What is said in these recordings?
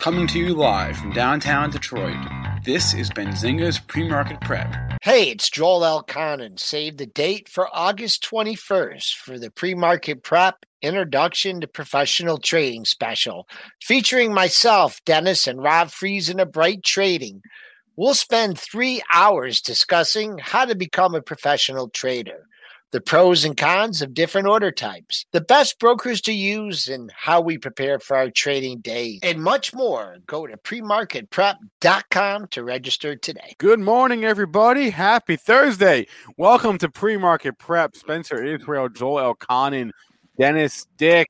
Coming to you live from downtown Detroit, this is Benzinga's Pre-Market Prep. Hey, it's Joel Elconin. Save the date for August 21st for the Pre-Market Prep Introduction to Professional Trading Special, featuring myself, Dennis, and Rob Friesen of Bright Trading. We'll spend three hours discussing how to become a professional trader the pros and cons of different order types, the best brokers to use, and how we prepare for our trading day, and much more. Go to premarketprep.com to register today. Good morning, everybody. Happy Thursday. Welcome to Pre-Market Prep. Spencer Israel, Joel Elconin, Dennis Dick.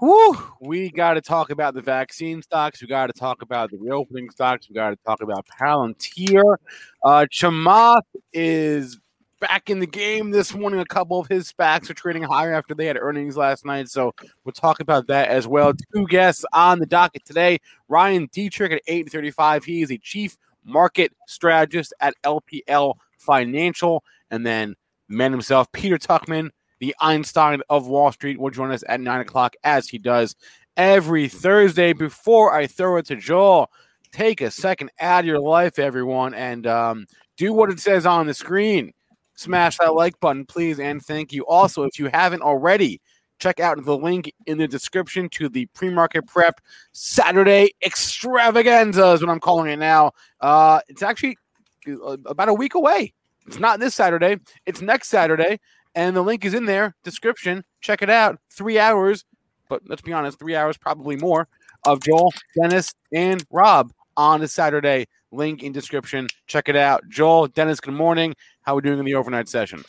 Whew, we got to talk about the vaccine stocks. We got to talk about the reopening stocks. We got to talk about Palantir. Uh, Chamath is back in the game this morning. A couple of his SPACs are trading higher after they had earnings last night. So we'll talk about that as well. Two guests on the docket today. Ryan Detrick at 835. He is a chief market strategist at LPL Financial. And then man himself, Peter Tuchman, the Einstein of Wall Street, will join us at 9 o'clock as he does every Thursday. Before I throw it to Joel, take a second of your life, everyone, and um, do what it says on the screen smash that like button, please, and thank you. Also, if you haven't already, check out the link in the description to the pre-market prep Saturday extravaganza is what I'm calling it now. Uh, it's actually uh, about a week away. It's not this Saturday. It's next Saturday, and the link is in there. Description. Check it out. Three hours, but let's be honest, three hours probably more of Joel, Dennis, and Rob on a Saturday. Link in description. Check it out. Joel, Dennis, good morning. How are we doing in the overnight session?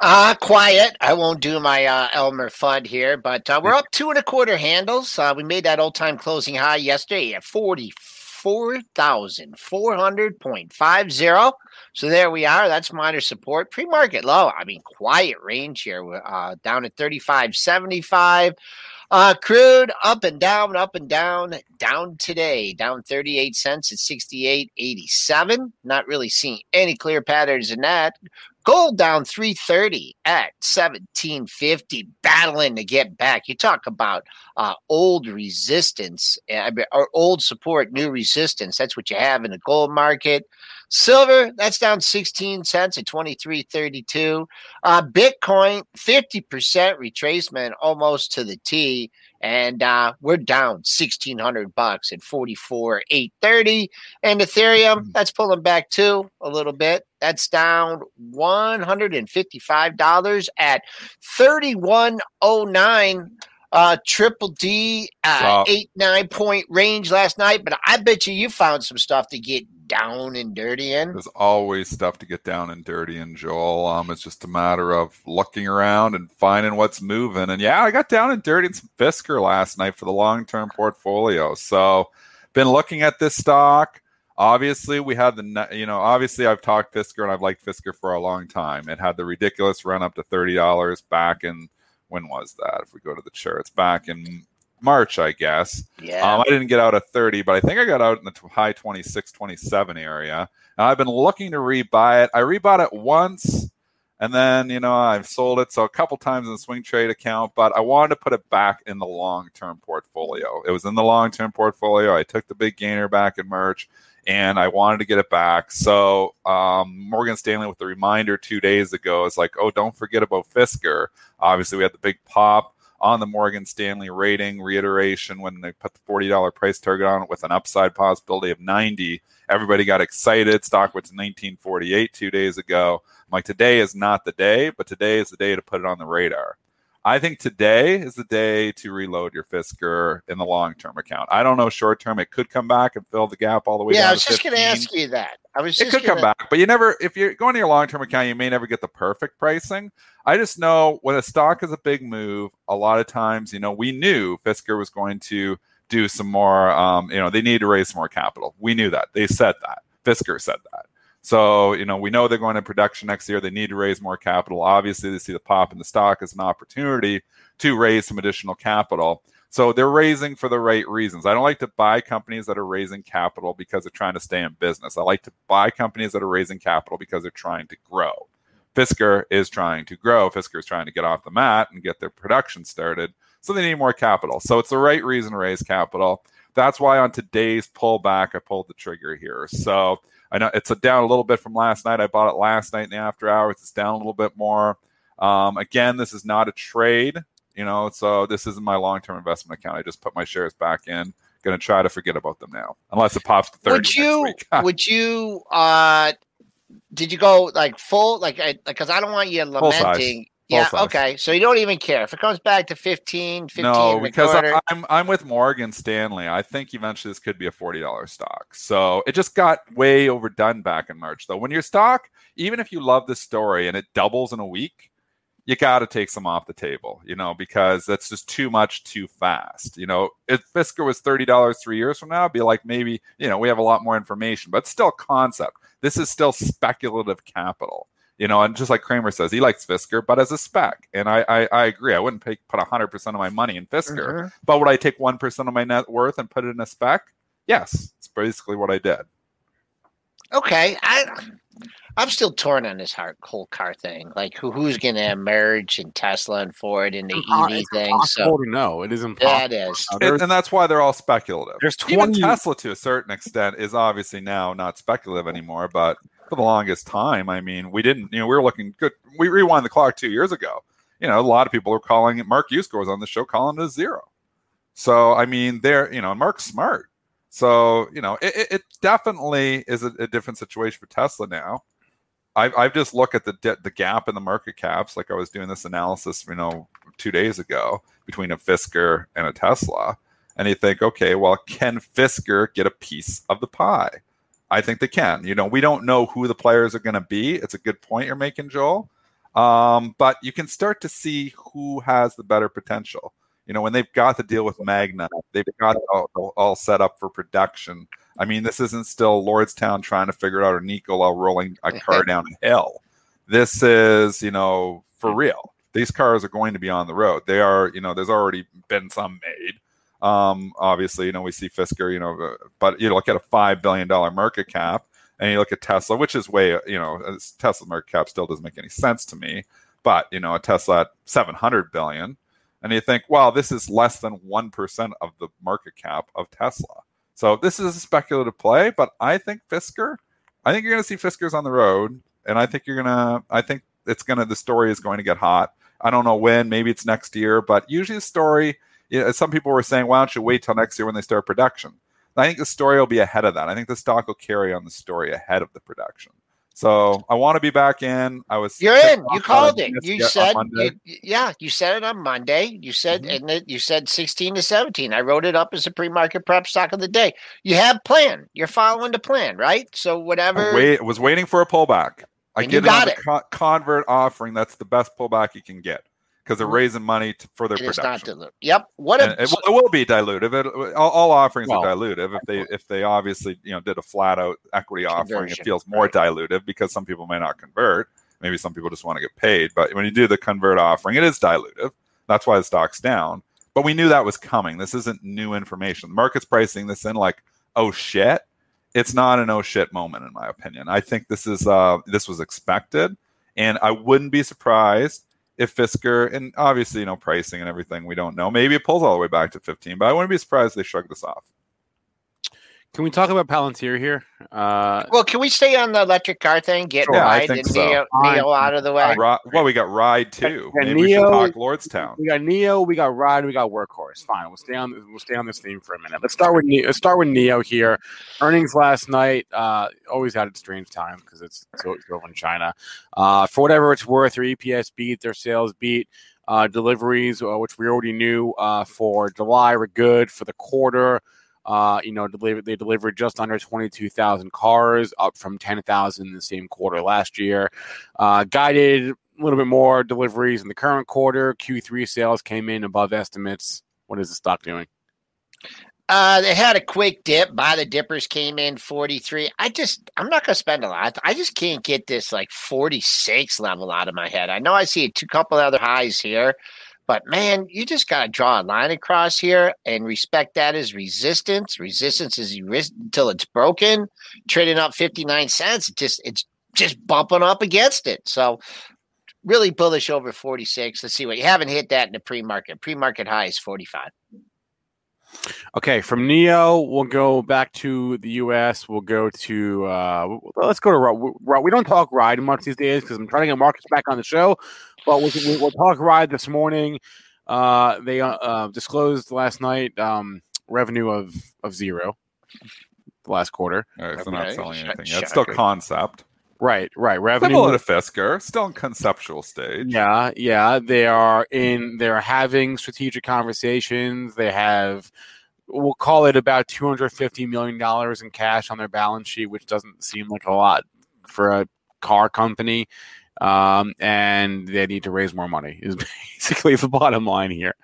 Uh, quiet. I won't do my uh, Elmer Fudd here, but uh, we're up two and a quarter handles. Uh, we made that old time closing high yesterday at 44,400.50. So there we are. That's minor support. Pre market low. I mean, quiet range here. We're uh, down at 35.75. Uh, crude up and down, up and down, down today, down 38 cents at 68.87. Not really seeing any clear patterns in that. Gold down 330 at 1750, battling to get back. You talk about uh, old resistance uh, or old support, new resistance. That's what you have in the gold market. Silver, that's down 16 cents at 23.32. Uh, Bitcoin, 50% retracement almost to the T. And uh, we're down 1600 bucks at 44 830. And Ethereum, hmm. that's pulling back too a little bit. That's down $155 at 3109 uh, triple D, uh, eight, nine point range last night. But I bet you you found some stuff to get down and dirty in. There's always stuff to get down and dirty in, Joel. Um, it's just a matter of looking around and finding what's moving. And yeah, I got down and dirty in some Fisker last night for the long term portfolio. So, been looking at this stock. Obviously, we had the you know obviously I've talked Fisker and I've liked Fisker for a long time. It had the ridiculous run up to thirty dollars back in when was that? If we go to the charts, back in March, I guess. Yeah. Um, I didn't get out at 30, but I think I got out in the high 26, 27 area. And I've been looking to rebuy it. I rebought it once and then, you know, I've sold it so a couple times in the swing trade account, but I wanted to put it back in the long term portfolio. It was in the long term portfolio. I took the big gainer back in March and I wanted to get it back. So um, Morgan Stanley with the reminder two days ago is like, oh, don't forget about Fisker. Obviously, we had the big pop on the Morgan Stanley rating reiteration when they put the $40 price target on it with an upside possibility of 90. Everybody got excited. Stock was 1948 two days ago. I'm like, today is not the day, but today is the day to put it on the radar. I think today is the day to reload your Fisker in the long term account. I don't know short term; it could come back and fill the gap all the way. Yeah, I was just going to ask you that. I was. it could gonna... come back, but you never. If you're going to your long term account, you may never get the perfect pricing. I just know when a stock is a big move, a lot of times, you know, we knew Fisker was going to do some more. Um, you know, they need to raise some more capital. We knew that. They said that. Fisker said that. So, you know, we know they're going to production next year. They need to raise more capital. Obviously, they see the pop in the stock as an opportunity to raise some additional capital. So they're raising for the right reasons. I don't like to buy companies that are raising capital because they're trying to stay in business. I like to buy companies that are raising capital because they're trying to grow. Fisker is trying to grow. Fisker is trying to get off the mat and get their production started. So they need more capital. So it's the right reason to raise capital. That's why on today's pullback, I pulled the trigger here. So I know it's a down a little bit from last night. I bought it last night in the after hours. It's down a little bit more. Um, again, this is not a trade, you know, so this isn't my long term investment account. I just put my shares back in. Going to try to forget about them now, unless it pops to thirty. Would you? would you? uh Did you go like full? Like, because I, I, don't want you lamenting yeah. Okay. So you don't even care if it comes back to 15, 15 No, because I, I'm I'm with Morgan Stanley. I think eventually this could be a forty dollars stock. So it just got way overdone back in March. Though when your stock, even if you love the story and it doubles in a week, you got to take some off the table. You know because that's just too much too fast. You know if Fisker was thirty dollars three years from now, it'd be like maybe you know we have a lot more information, but still concept. This is still speculative capital you know, and just like Cramer says, he likes Fisker, but as a spec. And I, I, I agree. I wouldn't pay, put 100% of my money in Fisker, mm-hmm. but would I take 1% of my net worth and put it in a spec? Yes. It's basically what I did. Okay. I, I'm still torn on this whole car thing. Like, who, who's going to emerge in Tesla and Ford and the EV thing? So, no, it is impossible. That is. It, and that's why they're all speculative. There's 20... Even Tesla, to a certain extent, is obviously now not speculative anymore, but for the longest time. I mean, we didn't, you know, we were looking good. We rewind the clock two years ago. You know, a lot of people were calling it. Mark Yusko was on the show calling it a zero. So, I mean, they're, you know, Mark's smart. So, you know, it, it definitely is a, a, different situation for Tesla now. I've, I've just looked at the the gap in the market caps, like I was doing this analysis, you know, two days ago between a Fisker and a Tesla, and you think, okay, well, can Fisker get a piece of the pie? I think they can. You know, we don't know who the players are going to be. It's a good point you're making, Joel. Um, but you can start to see who has the better potential. You know, when they've got the deal with Magna, they've got all, all set up for production. I mean, this isn't still Lordstown trying to figure it out or Nikola rolling a car down a hill. This is, you know, for real. These cars are going to be on the road. They are, you know, there's already been some made. Um, obviously, you know, we see Fisker, you know, uh, but you look at a $5 billion market cap and you look at Tesla, which is way, you know, Tesla market cap still doesn't make any sense to me. But, you know, a Tesla at 700 billion. And you think, wow, this is less than 1% of the market cap of Tesla. So this is a speculative play, but I think Fisker, I think you're going to see Fiskers on the road. And I think you're going to, I think it's going to, the story is going to get hot. I don't know when, maybe it's next year, but usually the story, you know, some people were saying, why don't you wait till next year when they start production? I think the story will be ahead of that. I think the stock will carry on the story ahead of the production. So I want to be back in. I was. You're in. You called it. You said, you, yeah, you said it on Monday. You said, mm-hmm. and you said 16 to 17. I wrote it up as a pre-market prep stock of the day. You have plan. You're following the plan, right? So whatever. I wait, was waiting for a pullback. I get it on the co- convert offering. That's the best pullback you can get because they're raising money to, for their it production. Not Yep. What a, it, it, will be dilutive. It, all, all, offerings well, are dilutive. If they if they obviously you know did a flat out equity offering, it feels more right. dilutive because some people may not convert. Maybe some people just want to get paid. But when you do the convert offering, it is dilutive. That's why the stock's down. But we knew that was coming. This isn't new information. The market's pricing this in like, oh shit. It's not an oh shit moment, in my opinion. I think this is uh this was expected, and I wouldn't be surprised if Fisker and obviously you know pricing and everything we don't know. Maybe it pulls all the way back to 15, but I wouldn't be surprised they shrug this off. Can we talk about Palantir here? Uh, well, can we stay on the electric car thing? Get sure, Ride and so. NIO, NIO, out of the way. Well, we got Ride too. Yeah, Maybe NIO, we should talk Lordstown. We got NIO, we got Ride, we got Workhorse. Fine, we'll stay on. We'll stay on this theme for a minute. Let's start with NIO. Let's start with NIO here. Earnings last night uh, always had a strange time because it's so over in China. Uh, for whatever it's worth, their EPS beat, their sales beat. Uh, deliveries, uh, which we already knew uh, for July, were good for the quarter. Uh, you know, they delivered just under 22,000 cars, up from 10,000 in the same quarter last year. Uh, guided a little bit more deliveries in the current quarter. Q3 sales came in above estimates. What is the stock doing? Uh, they had a quick dip. By the dippers came in 43. I just, I'm not going to spend a lot. I just can't get this like 46 level out of my head. I know I see a two couple other highs here, but man, you just got to draw a line across here and respect that as resistance. Resistance is until it's broken. Trading up 59 cents. It just, it's just bumping up against it. So really bullish over 46. Let's see what you haven't hit that in the pre-market. Pre-market high is 45. Okay, from NIO, we'll go back to the U.S. We'll go to uh, let's go to ride. We don't talk ride much these days because I'm trying to get Marcus back on the show, but we'll, we'll talk ride this morning. Uh, they uh, uh, disclosed last night um, revenue of of zero the last quarter. All right, so okay. not selling anything. That's still concept. Right, right. Revenue similar to Fisker, still in conceptual stage. Yeah, yeah. They are in. They're having strategic conversations. They have, we'll call it about two hundred fifty million dollars in cash on their balance sheet, which doesn't seem like a lot for a car company. Um, and they need to raise more money. Is basically the bottom line here.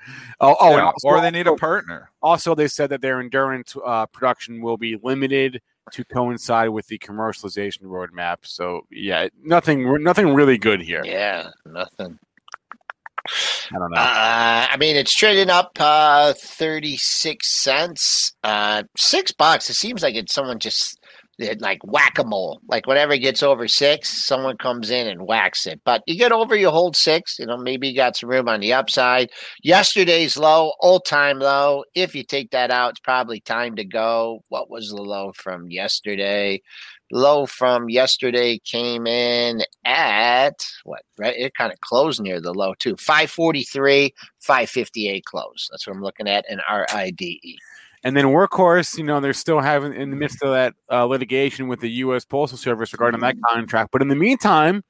Oh, oh yeah, also, or they need a partner. Also, they said that their endurance uh, production will be limited to coincide with the commercialization roadmap. So yeah, nothing, nothing really good here. Yeah, nothing. I don't know. Uh, I mean, it's trading up uh, 36 cents, uh, six bucks. It seems like it's someone just like whack a mole. Like whatever gets over six, someone comes in and whacks it. But you get over, you hold six. You know, maybe you got some room on the upside. Yesterday's low, all time low. If you take that out, it's probably time to go. What was the low from yesterday? Low from yesterday came in at what? Right, it kind of closed near the low too. Five forty three, five fifty eight close. That's what I'm looking at in RIDE. And then Workhorse, you know, they're still having in the midst of that uh, litigation with the U.S. Postal Service regarding that contract. But in the meantime,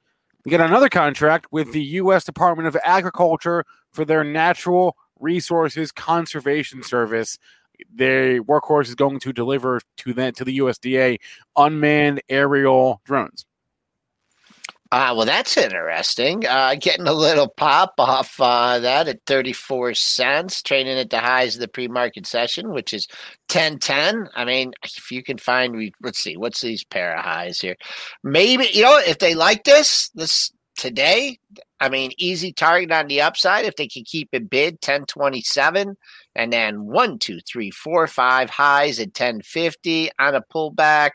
we get another contract with the U.S. Department of Agriculture for their Natural Resources Conservation Service. Their Workhorse is going to deliver to that to the USDA unmanned aerial drones. Uh, well, that's interesting. Uh, getting a little pop off uh, that at 34 cents, trading at the highs of the pre market session, which is 1010. I mean, if you can find, let's see, what's these pair of highs here? Maybe, you know, if they like this, this today, I mean, easy target on the upside if they can keep it bid 1027 and then one, two, three, four, five highs at 1050 on a pullback.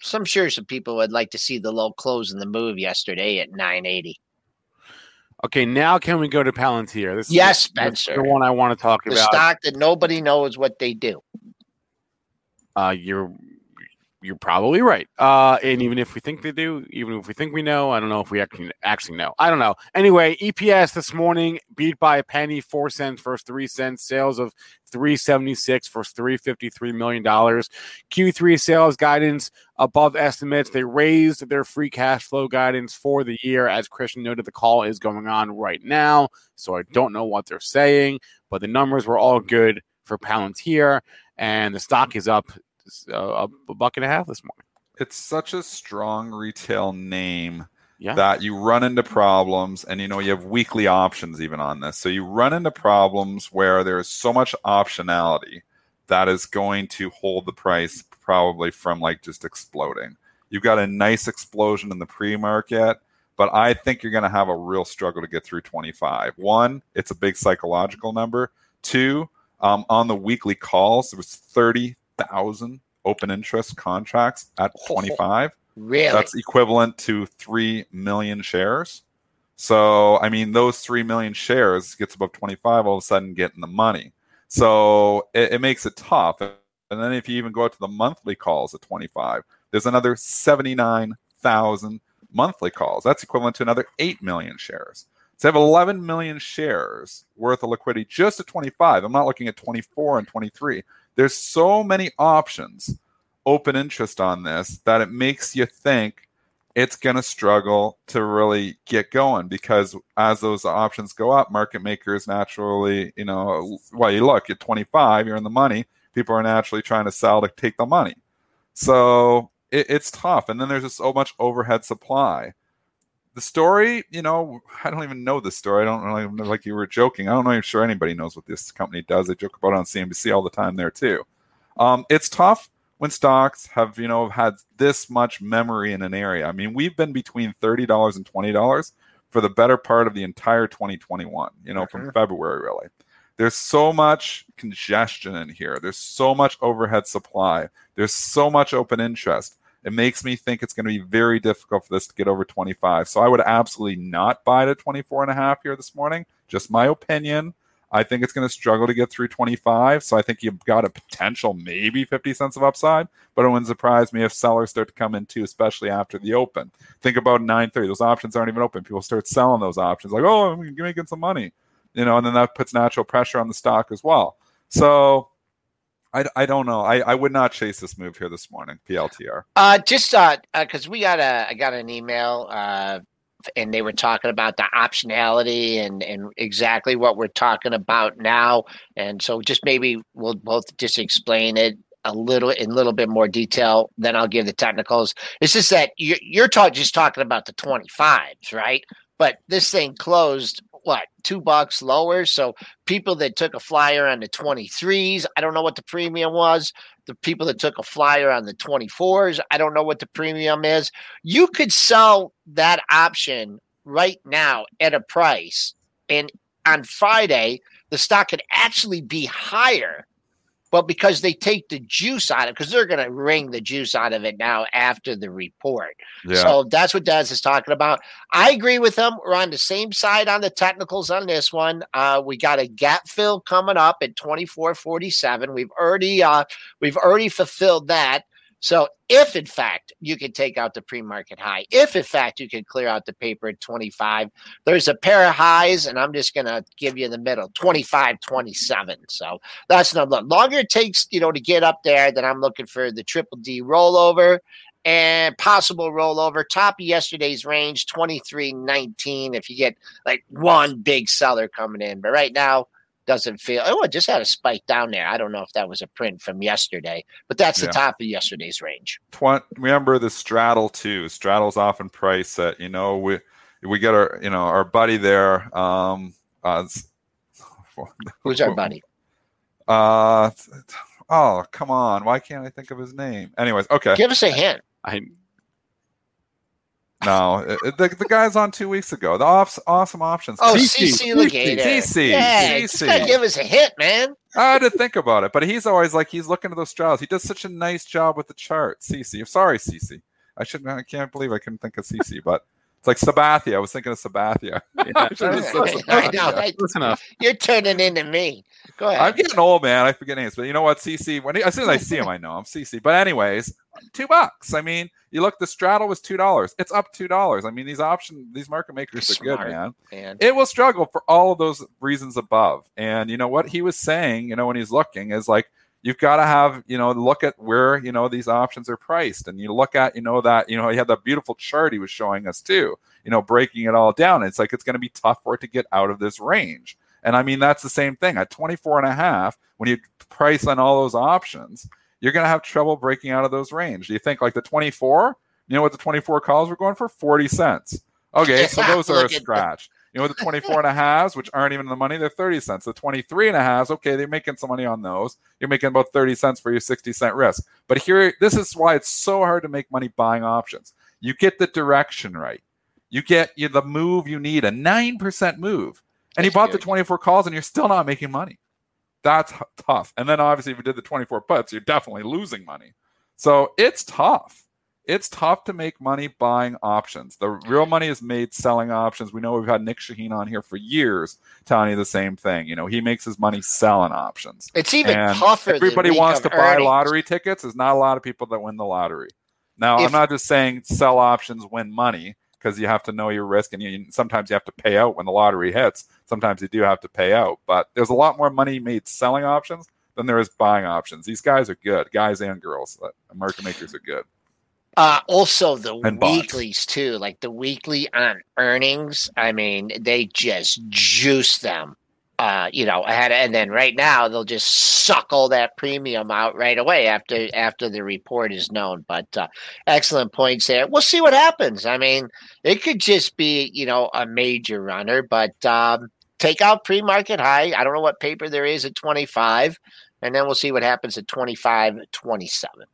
So I'm sure some people would like to see the low close in the move yesterday at 980. Okay, now can we go to Palantir? This yes, Spencer. the one I want to talk the about. The stock that nobody knows what they do. Uh, you're you're probably right. Uh, and even if we think they do, even if we think we know, I don't know if we actually actually know. I don't know. Anyway, EPS this morning beat by a penny, four cents versus three cents. Sales of 376 versus 353 million dollars. Q3 sales guidance above estimates. They raised their free cash flow guidance for the year. As Christian noted, the call is going on right now, so I don't know what they're saying, but the numbers were all good for Palantir, and the stock is up uh, a buck and a half this morning. It's such a strong retail name yeah. that you run into problems and you know you have weekly options even on this so you run into problems where there's so much optionality that is going to hold the price probably from like just exploding you've got a nice explosion in the pre-market but i think you're going to have a real struggle to get through 25 one it's a big psychological number two um, on the weekly calls there was 30000 open interest contracts at 25 Really? That's equivalent to 3 million shares. So, I mean, those 3 million shares gets above 25, all of a sudden getting the money. So it, it makes it tough. And then if you even go out to the monthly calls at 25, there's another 79,000 monthly calls. That's equivalent to another 8 million shares. So I have 11 million shares worth of liquidity just at 25. I'm not looking at 24 and 23. There's so many options open interest on this that it makes you think it's going to struggle to really get going because as those options go up, market makers naturally, you know, well, you look at 25, you're in the money. People are naturally trying to sell to take the money. So it, it's tough. And then there's just so much overhead supply. The story, you know, I don't even know the story. I don't really like you were joking. I don't know. I'm sure anybody knows what this company does. They joke about it on CNBC all the time there too. Um, it's tough when stocks have you know had this much memory in an area. I mean, we've been between thirty dollars and twenty dollars for the better part of the entire 2021. You know, from February really. There's so much congestion in here. There's so much overhead supply. There's so much open interest. It makes me think it's going to be very difficult for this to get over 25. So I would absolutely not buy it at 24 and a half here this morning. Just my opinion. I think it's going to struggle to get through 25. So I think you've got a potential maybe 50 cents of upside, but it wouldn't surprise me if sellers start to come in too, especially after the open. Think about 930. Those options aren't even open. People start selling those options like, oh, I'm making some money, you know, and then that puts natural pressure on the stock as well. So I, I don't know. I, I would not chase this move here this morning. PLTR. Uh, just uh, because uh, we got a I got an email uh and they were talking about the optionality and and exactly what we're talking about now. And so just maybe we'll both just explain it a little in a little bit more detail. Then I'll give the technicals. It's just that you're, you're talk, just talking about the 25s, right? But this thing closed what two bucks lower. So people that took a flyer on the 23s, I don't know what the premium was. The people that took a flyer on the 24s, I don't know what the premium is. You could sell that option right now at a price. And on Friday, the stock could actually be higher but because they take the juice out of it, because they're going to wring the juice out of it now after the report. Yeah. So that's what Daz is talking about. I agree with him. We're on the same side on the technicals on this one. Uh, we got a gap fill coming up at 2447. We've already uh, we've already fulfilled that. So if in fact you can take out the pre-market high, if in fact you can clear out the paper at 25, there's a pair of highs, and I'm just gonna give you the middle, 25, 27. So that's not look. Longer it takes, you know, to get up there, then I'm looking for the triple D rollover and possible rollover. Top of yesterday's range, 23.19. If you get like one big seller coming in. But right now, doesn't feel. Oh, it just had a spike down there. I don't know if that was a print from yesterday, but that's the yeah. top of yesterday's range. Tw- remember the straddle too. Straddle's often price at you know we we get our you know our buddy there. Um, uh, Who's our buddy? Uh, oh come on! Why can't I think of his name? Anyways, okay. Give us a hint. I no, uh, uh, the, the guy's on two weeks ago. The off, awesome options. Oh, CC Legator. CC. Yeah, CC. give us a hit, man. I had to think about it, but he's always like he's looking at those straddles. He does such a nice job with the chart. CC. I'm sorry, CC. I shouldn't. I can't believe I couldn't think of CC, but it's like Sabathia. I was thinking of Sabathia. I, know. I, enough. You're turning into me. Go ahead. I'm getting old, man. I forget names, but you know what? CC. When he, as soon as I see him, I know I'm CC. But anyways, two bucks. I mean, you look. The straddle was two dollars. It's up two dollars. I mean, these option, these market makers are good, man. man. It will struggle for all of those reasons above. And you know what he was saying. You know when he's looking is like you've got to have you know look at where you know these options are priced. And you look at you know that you know he had that beautiful chart he was showing us too you know breaking it all down. It's like it's going to be tough for it to get out of this range. And i mean that's the same thing. At 24 and a half when you price on all those options you're going to have trouble breaking out of those range. Do you think like the 24 you know what the 24 calls were going for? 40 cents. Okay so those are a scratch you know, the 24 and a halves, which aren't even the money, they're 30 cents. The 23 and a halves, okay, they're making some money on those. You're making about 30 cents for your 60 cent risk. But here, this is why it's so hard to make money buying options. You get the direction right. You get you, the move you need, a 9% move. And you bought good. the 24 calls and you're still not making money. That's tough. And then obviously, if you did the 24 puts, you're definitely losing money. So it's tough it's tough to make money buying options. The real money is made selling options. We know we've had Nic Chahine on here for years telling you the same thing. You know, he makes his money selling options. It's even and tougher. Everybody wants to buy lottery tickets. There's not a lot of people that win the lottery. Now, if, I'm not just saying sell options win money because you have to know your risk and you, sometimes you have to pay out when the lottery hits. Sometimes you do have to pay out, but there's a lot more money made selling options than there is buying options. These guys are good, guys and girls. Market makers are good. Uh, also the and weeklies bonds. too, like the weekly on earnings. I mean, they just juice them. Uh, you know, ahead and then right now they'll just suck all that premium out right away after after the report is known. But uh, excellent points there. We'll see what happens. I mean, it could just be you know a major runner, but um, take out pre-market high. I don't know what paper there is at 25. and then we'll see what happens at 25 27.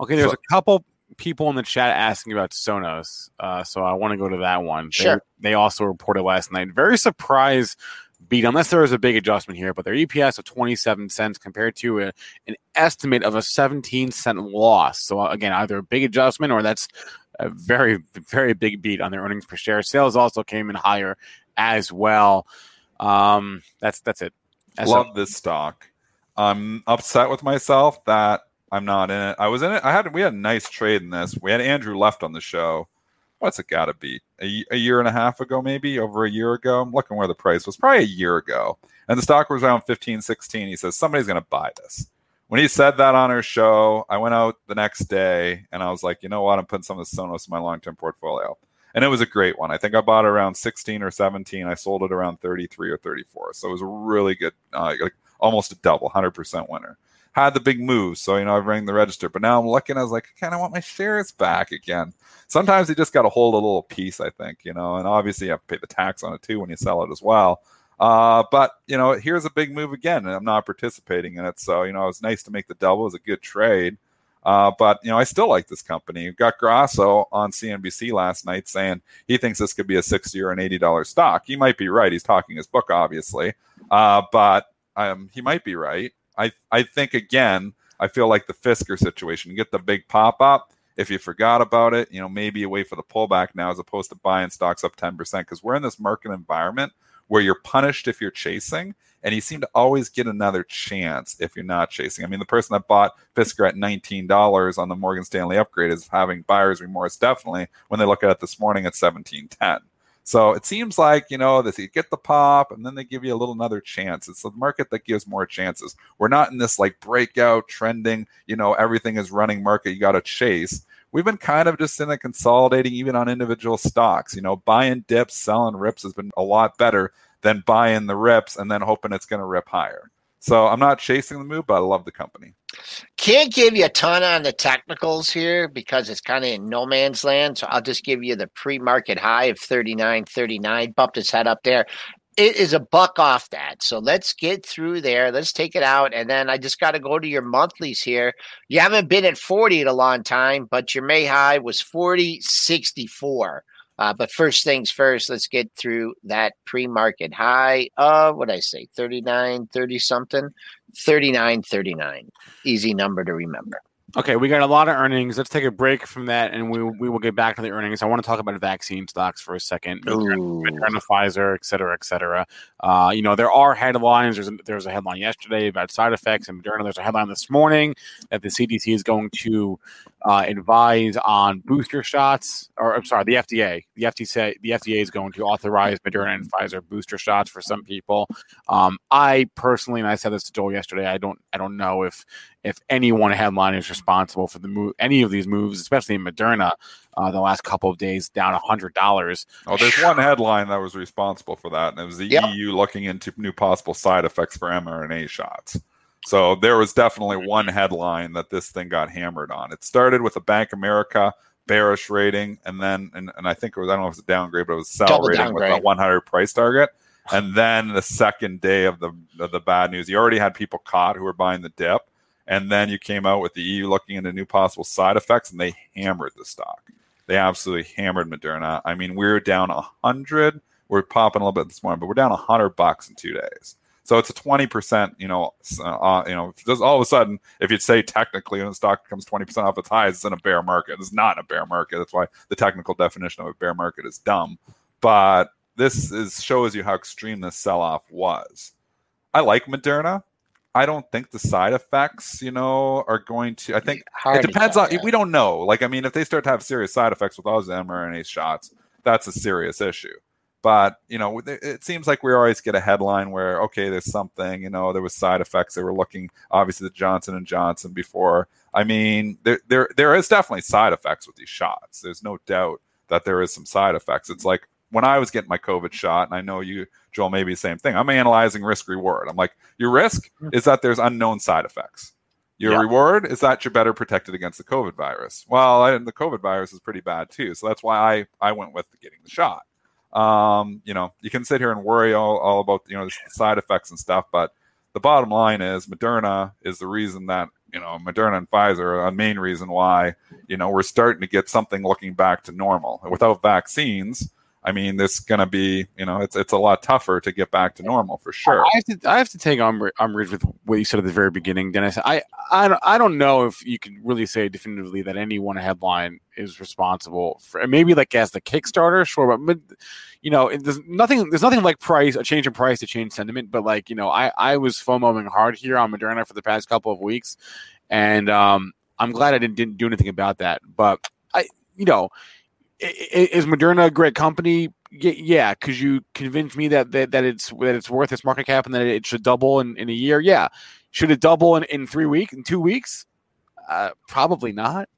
Okay, there's a couple people in the chat asking about Sonos, uh, so I want to go to that one. Sure. They, they also reported last night. Very surprised beat, unless there was a big adjustment here, but their EPS of 27 cents compared to a, an estimate of a 17 cent loss. So, uh, again, either a big adjustment or that's a very, very big beat on their earnings per share. Sales also came in higher as well. Um, that's that's it. That's Love a- this stock. I'm upset with myself that I'm not in it. I was in it. I had we had a nice trade in this. We had Andrew Left on the show. What's it got to be? A, a, year and a half ago, maybe over a year ago. I'm looking where the price was. Probably a year ago. And the stock was around 15, 16. He says somebody's going to buy this. When he said that on our show, I went out the next day and I was like, you know what? I'm putting some of the Sonos in my long term portfolio. And it was a great one. I think I bought around 16 or 17. I sold it around 33 or 34. So it was a really good, uh, like almost a double, 100% winner. Had the big move. So, you know, I rang the register. But now I'm looking, I was like, I kind of want my shares back again. Sometimes you just got to hold a little piece, I think, you know, and obviously you have to pay the tax on it too when you sell it as well. Uh, but you know, here's a big move again, and I'm not participating in it. So you know, it was nice to make the double. It was a good trade. Uh, but you know, I still like this company. We've got Grasso on CNBC last night saying he thinks this could be a sixty or an eighty dollar stock. He might be right. He's talking his book, obviously, uh, but um, he might be right. I I think again, I feel like the Fisker situation. You get the big pop up. If you forgot about it, you know maybe you wait for the pullback now as opposed to buying stocks up ten percent because we're in this market environment where you're punished if you're chasing, and you seem to always get another chance if you're not chasing. I mean, the person that bought Fisker at $19 on the Morgan Stanley upgrade is having buyer's remorse definitely when they look at it this morning at 1710. So it seems like, you know, that you get the pop and then they give you a little another chance. It's the market that gives more chances. We're not in this like breakout trending, you know, everything is running market you got to chase. We've been kind of just in a consolidating even on individual stocks. You know, buying dips, selling rips has been a lot better than buying the rips and then hoping it's going to rip higher. So I'm not chasing the move, but I love the company. Can't give you a ton on the technicals here because it's kind of in no man's land. So I'll just give you the pre market high of 39.39, bumped its head up there. It is a buck off that. So let's get through there. Let's take it out. And then I just got to go to your monthlies here. You haven't been at 40 in a long time, but your May high was 40.64. Uh, but first things first, let's get through that pre market high of what I say, 39, 30 something, 39, 39. Easy number to remember. Okay, we got a lot of earnings. Let's take a break from that, and we we will get back to the earnings. I want to talk about vaccine stocks for a second. Moderna, Pfizer, et cetera, et cetera. Uh, you know, there are headlines. There's a, there was a headline yesterday about side effects and Moderna. There's a headline this morning that the CDC is going to uh, advise on booster shots, or I'm sorry, the FDA. The FDA the FDA is going to authorize Moderna and Pfizer booster shots for some people. Um, I personally, and I said this to Joel yesterday, I don't I don't know if if any one headline is responsible for the move, any of these moves, especially in Moderna, uh, the last couple of days down hundred dollars. Oh, there's one headline that was responsible for that, and it was the Yep. EU looking into new possible side effects for mRNA shots. So there was definitely one headline that this thing got hammered on. It started with a Bank America bearish rating, and then and, and I think it was I don't know if it's a downgrade, but it was a sell Double rating with a 100 price target. And then the second day of the of the bad news, you already had people caught who were buying the dip, and then you came out with the EU looking into new possible side effects, and they hammered the stock. They absolutely hammered Moderna. I mean, we're down a hundred. We're popping a little bit this morning, but we're down a hundred bucks in two days. So it's a twenty percent. You know, uh, you know, just all of a sudden, if you'd say technically, when the stock comes twenty percent off its highs, it's in a bear market. It's not in a bear market. That's why the technical definition of a bear market is dumb. But this is shows you how extreme this sell off was. I like Moderna. I don't think the side effects, you know, are going to. I think Hard it depends on. We don't know. Like, I mean, if they start to have serious side effects with all those mRNA shots, that's a serious issue. But you know, it seems like we always get a headline where okay, there's something. You know, there was side effects. They were looking obviously the Johnson and Johnson before. I mean, there there there is definitely side effects with these shots. There's no doubt that there is some side effects. It's like when I was getting my COVID shot, and I know you, Joel, maybe the same thing. I'm analyzing risk reward. I'm like, your risk is that there's unknown side effects. Your Yeah. reward is that you're better protected against the COVID virus. Well, I, the COVID virus is pretty bad too, so that's why I I went with getting the shot. Um, you know, you can sit here and worry all, all about you know the side effects and stuff, but the bottom line is Moderna is the reason that you know Moderna and Pfizer are a main reason why you know we're starting to get something looking back to normal. Without vaccines, I mean, there's going to be, you know, it's it's a lot tougher to get back to normal for sure. I have to, I have to take umbrage with what you said at the very beginning, Dennis. I, I, don't, I don't know if you can really say definitively that any one headline is responsible for maybe like as the Kickstarter, sure, but, but you know, there's nothing, there's nothing like price, a change in price to change sentiment. But like, you know, I, I was FOMOing hard here on Moderna for the past couple of weeks, and um, I'm glad I didn't, didn't do anything about that. But I, you know is Moderna a great company? Yeah, because you convinced me that, that that it's that it's worth its market cap and that it should double in, in a year. Yeah, should it double in, in three weeks in two weeks? Uh, probably not.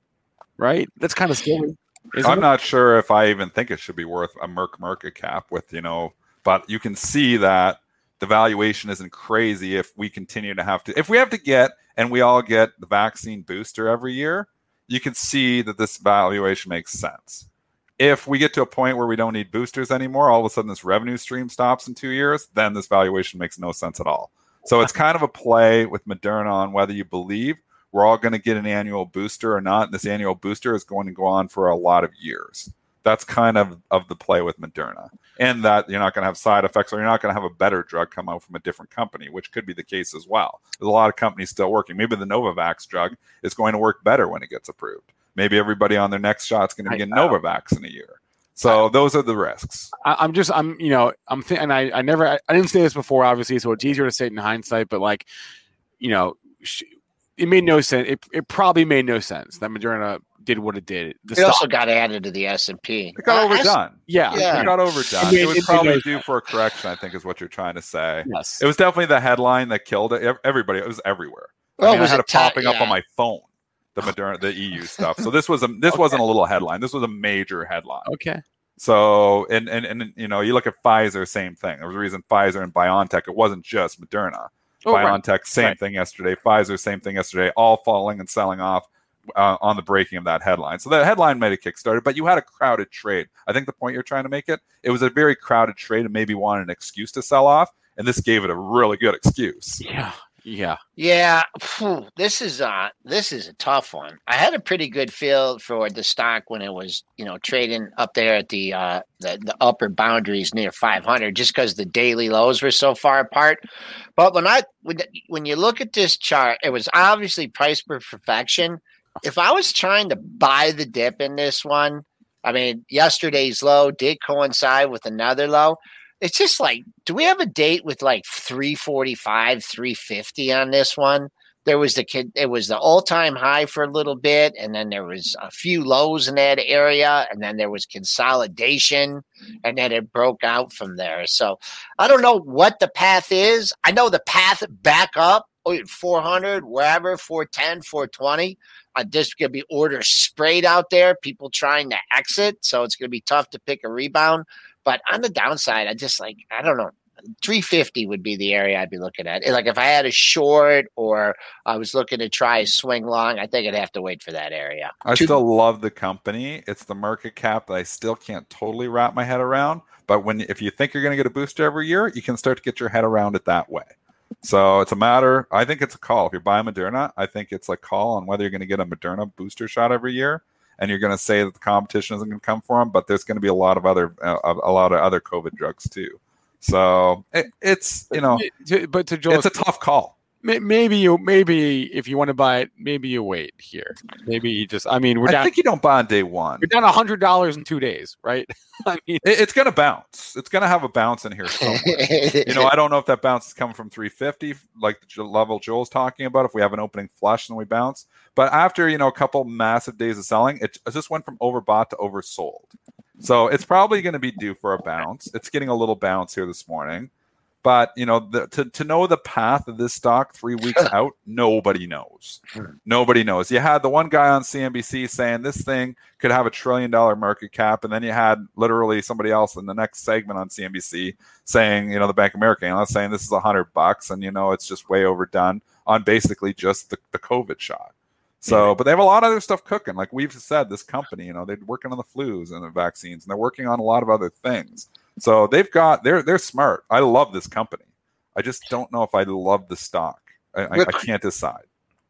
Right? That's kind of scary. I'm it? not sure if I even think it should be worth a Merck market cap with you know, but you can see that the valuation isn't crazy if we continue to have to if we have to get and we all get the vaccine booster every year. You can see that this valuation makes sense if we get to a point where we don't need boosters anymore, all of a sudden this revenue stream stops in two years, then this valuation makes no sense at all. So it's kind of a play with Moderna on whether you believe we're all going to get an annual booster or not. And this annual booster is going to go on for a lot of years. That's kind of of the play with Moderna, and that you're not going to have side effects, or you're not going to have a better drug come out from a different company, which could be the case as well. There's a lot of companies still working. Maybe the Novavax drug is going to work better when it gets approved maybe everybody on their next shot's going to be getting Novavax in a year. So those are the risks. I, am just, I'm, you know, I'm thinking, and I, I never, I, I, didn't say this before, obviously, so it's easier to say it in hindsight, but like, you know, it made no sense. It, it probably made no sense that Moderna did what it did. The it stock, also got added to the S and P. It got uh, overdone. Yeah, yeah, it got overdone. It, made, it was it probably due for a correction. I think is what you're trying to say. Yes, it was definitely the headline that killed it. Everybody, it was everywhere. I, mean, was I had it popping up on my phone the Moderna, the EU stuff. So this was a this okay. wasn't a little headline. This was a major headline. Okay. So and and and you know you look at Pfizer, same thing. There was a reason Pfizer and BioNTech. It wasn't just Moderna. Oh, BioNTech, right. same right. thing yesterday. Pfizer, same thing yesterday. All falling and selling off uh, on the breaking of that headline. So the headline made a kickstarted, but you had a crowded trade. I think the point you're trying to make it, it was a very crowded trade and maybe wanted an excuse to sell off, and this gave it a really good excuse. Yeah, yeah. Yeah. This is a this is a tough one. I had a pretty good feel for the stock when it was, you know, trading up there at the uh the, the upper boundaries near 500 just because the daily lows were so far apart. But when I when, when you look at this chart, it was obviously price per perfection. If I was trying to buy the dip in this one, I mean, yesterday's low did coincide with another low it's just like, do we have a date with like 345, 350 on this one? There was the kid, it was the all time high for a little bit, and then there was a few lows in that area, and then there was consolidation, and then it broke out from there. So I don't know what the path is. I know the path back up 400, wherever, 410, 420. Uh, there's going to be orders sprayed out there, people trying to exit. So it's going to be tough to pick a rebound. But on the downside, I just like I don't know. 350 would be the area I'd be looking at. Like if I had a short or I was looking to try a swing long, I think I'd have to wait for that area. I still love the company. It's the market cap that I still can't totally wrap my head around. But when if you think you're going to get a booster every year, you can start to get your head around it that way. So it's a matter. I think it's a call. If you're buying Moderna, I think it's a call on whether you're going to get a Moderna booster shot every year and you're going to say that the competition isn't going to come for them, but there's going to be a lot of other uh, a lot of other COVID drugs too. So it, it's you know, but to Joel, it's a tough call maybe you maybe if you want to buy it, maybe you wait here. Maybe you just. I mean, we're down. I think you don't buy on day one. We're down a hundred dollars in two days, right? I mean, it, it's going to bounce. It's going to have a bounce in here somewhere. you know, I don't know if that bounce is coming from 350, like the level Joel's talking about. If we have an opening flush and we bounce, but after you know a couple massive days of selling, it just went from overbought to oversold. So it's probably going to be due for a bounce. It's getting a little bounce here this morning. But you know, the, to to know the path of this stock three weeks out, nobody knows. Nobody knows. You had the one guy on CNBC saying this thing could have a trillion dollar market cap, and then you had literally somebody else in the next segment on CNBC saying, you know, the Bank of America analyst saying this is a hundred bucks, and you know, it's just way overdone on basically just the, the COVID shot. So, but they have a lot of other stuff cooking. Like we've said, this company, you know, they're working on the flus and the vaccines, and they're working on a lot of other things. So they've got they're they're smart. I love this company. I just don't know if I love the stock. I, I, I can't decide.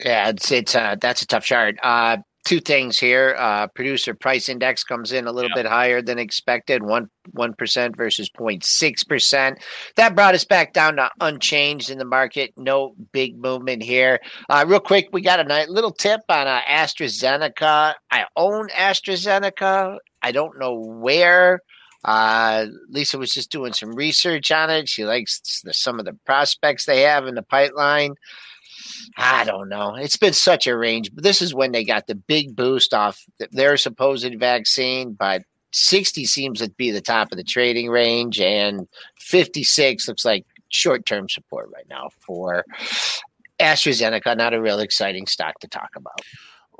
Yeah, it's it's uh, that's a tough chart. Uh, two things here. Uh, producer price index comes in a little yeah. bit higher than expected, one one percent versus 06 percent. That brought us back down to unchanged in the market. No big movement here. Uh, real quick, we got a nice little tip on uh, AstraZeneca. I own AstraZeneca. I don't know where. Uh, Lisa was just doing some research on it. She likes the, some of the prospects they have in the pipeline. I don't know. It's been such a range, but this is when they got the big boost off their supposed vaccine. But 60 seems to be the top of the trading range, and 56 looks like short term support right now for AstraZeneca. Not a real exciting stock to talk about.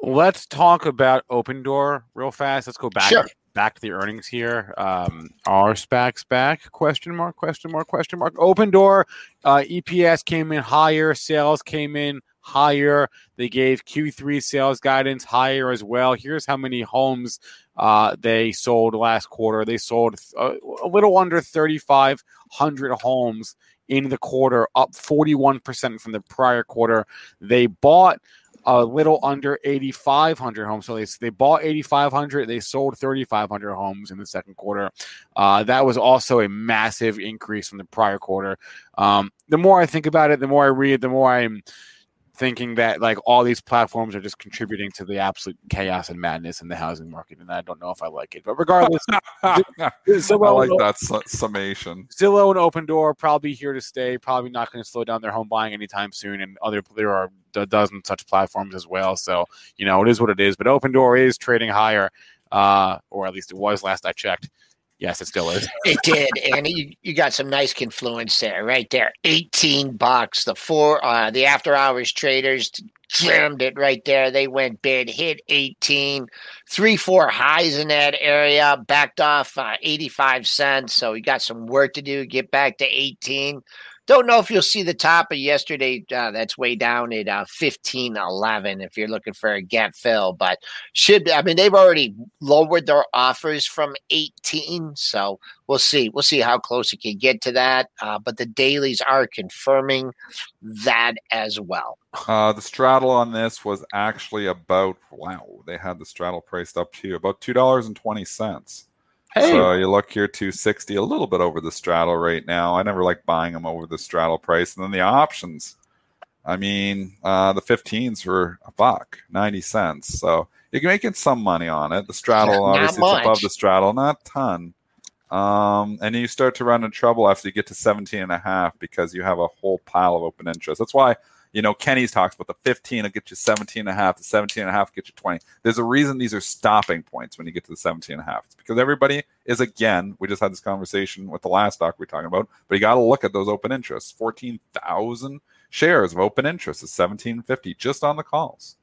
Let's talk about Opendoor real fast. Let's go back sure back to the earnings here. Um, are SPACs back? Question mark, question mark, question mark. Opendoor, uh, EPS came in higher, sales came in higher. They gave Q3 sales guidance higher as well. Here's how many homes uh, they sold last quarter. They sold a, uh, a little under 3,500 homes in the quarter, up 41% from the prior quarter. They bought a little under 8,500 homes. So they, they bought 8,500, they sold 3,500 homes in the second quarter. Uh, that was also a massive increase from the prior quarter. Um, the more I think about it, the more I read, the more I'm thinking that like all these platforms are just contributing to the absolute chaos and madness in the housing market, and I don't know if I like it. But regardless, Zillow I like that su- summation. Zillow and Opendoor probably here to stay. Probably not going to slow down their home buying anytime soon, and other there are a dozen such platforms as well. So you know it is what it is. But Opendoor is trading higher, uh, or at least it was last I checked. Yes, it still is. it did, and you, you got some nice confluence there, right there. Eighteen bucks. The four, uh, the after hours traders jammed it right there. They went bid, hit 18, three, four highs in that area, backed off uh, 85 cents. So you got some work to do, get back to 18. Don't know if you'll see the top of yesterday. Uh, that's way down at uh, fifteen eleven. If you're looking for a gap fill, but should I mean they've already lowered their offers from eighteen, so we'll see. We'll see how close it can get to that. Uh, but the dailies are confirming that as well. Uh, the straddle on this was actually about wow. They had the straddle priced up to about two dollars and twenty cents. Hey. So you look here, 260, a little bit over the straddle right now. I never like buying them over the straddle price. And then the options, I mean, uh, the 15s were a buck, 90 cents. So you're making some money on it. The straddle, yeah, obviously, it's above the straddle, not a ton. Um, and you start to run into trouble after you get to 17 and a half because you have a whole pile of open interest. That's why you know, Kenny's talks about the 15 will get you 17 and a half, the 17 and a half get you 20. There's a reason these are stopping points when you get to the 17 and a half. It's because everybody is again, we just had this conversation with the last stock we are talking about, but you got to look at those open interests. 14,000 shares of open interest is 1750 just on the calls.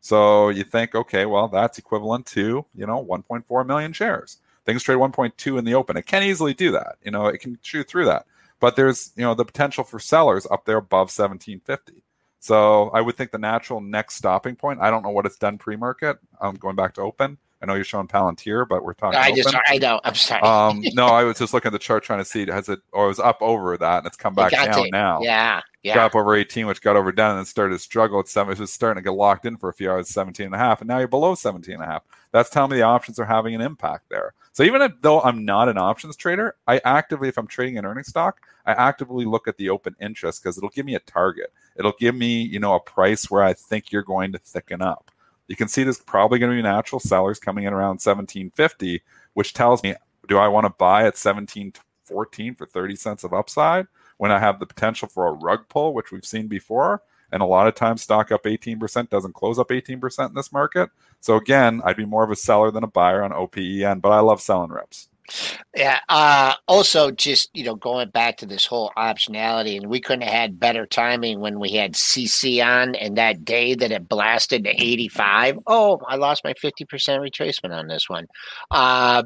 So you think, okay, well, that's equivalent to, you know, 1.4 million shares. Things trade 1.2 in the open. It can easily do that. You know, it can shoot through that. But there's, you know, the potential for sellers up there above 1750. So I would think the natural next stopping point. I don't know what it's done pre-market. I'm um, going back to open. I know you're showing Palantir, but we're talking. I open. just, I know. I'm sorry. um, no, I was just looking at the chart trying to see has it or it was up over that and it's come back down to, now. Yeah, yeah. Up over 18, which got overdone and started to struggle at seven. It was starting to get locked in for a few hours, 17 and a half, and now you're below 17 and a half. That's telling me the options are having an impact there. So even if, though I'm not an options trader, I actively, if I'm trading an earnings stock, I actively look at the open interest because it'll give me a target. It'll give me, you know, a price where I think you're going to thicken up. You can see there's probably going to be natural sellers coming in around 1750, which tells me, do I want to buy at 1714 for 30 cents of upside when I have the potential for a rug pull, which we've seen before? And a lot of times, stock up 18% doesn't close up 18% in this market. So again, I'd be more of a seller than a buyer on OPEN, but I love selling reps. Yeah. Uh, also, just you know, going back to this whole optionality, and we couldn't have had better timing when we had CC on, and that day that it blasted to eighty five. Oh, I lost my fifty percent retracement on this one, uh,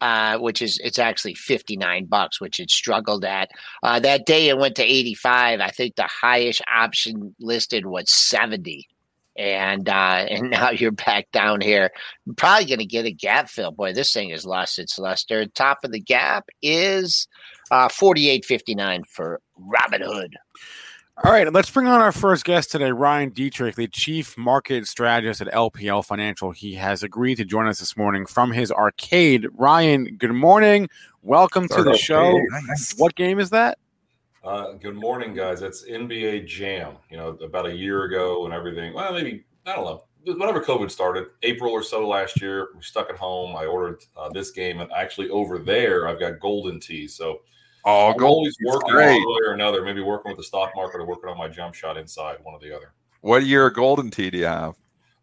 uh, which is it's actually fifty nine bucks, which it struggled at. Uh, that day it went to eighty five. I think the highest option listed was seventy and uh, and now you're back down here. I'm probably going to get a gap fill. Boy, this thing has lost its luster. Top of the gap is uh, 48.59 for Robinhood. All right, let's bring on our first guest today, Ryan Detrick, the chief market strategist at LPL Financial. He has agreed to join us this morning from his arcade. Ryan, good morning. Welcome to the show. What game is that? Uh, good morning, guys. It's NBA Jam. You know, about a year ago and everything. Well, maybe I don't know. Whenever COVID started, April or so last year, we stuck at home. I ordered uh, this game, and actually over there, I've got Golden Tee. So Oh, I'm gold always working great. one way or another. Maybe working with the stock market or working on my jump shot inside, one or the other. What year of Golden Tee do you have?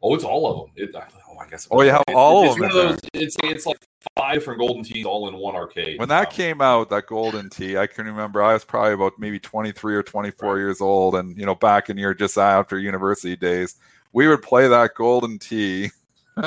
Oh, it's all of them. It, oh, I guess. Oh, you have all it's of one them those- It's it's like five different Golden Tees all in one arcade. When that Um, came out, that Golden Tee, I can remember I was probably about maybe 23 or 24 years old. And, you know, back in your just after university days, we would play that Golden Tee.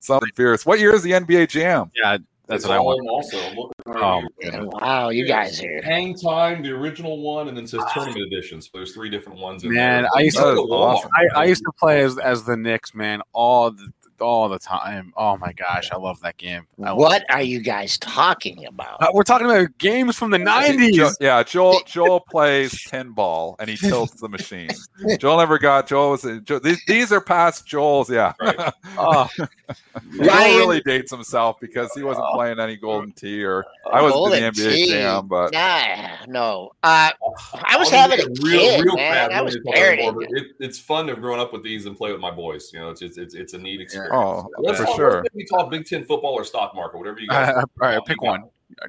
Something fierce. What year is the NBA Jam? Yeah, that's it's what I want. Also, I'm looking right Oh, here. Wow, you guys are. Hang Time, the original one, and then it says ah. tournament edition. So there's three different ones. In Man, there. I used to- It's like a Walmart. awesome. I, I used to play as, as the Knicks, man, all the all the time. Oh my gosh, I love that game. I love What are you guys talking about? Uh, we're talking about games from the Jo- nineties. yeah, Joel Joel plays pinball and he tilts the machine. Joel never got Joel was Joel, these, these are past Joel's. Yeah, Right. Oh, Joel Ryan- really dates himself because he wasn't playing any Golden Tee or I was in Golden the NBA Tee. Jam, but Nah, no. Uh, I was I'll having a real, kid, real man. fast I was parroting. it. It, it's fun to have grown up with these and play with my boys. You know, it's it's it's, it's a neat experience. Oh, let's for talk, sure. Let's maybe talk Big Ten football or stock market, whatever you guys. Uh, all right, pick one.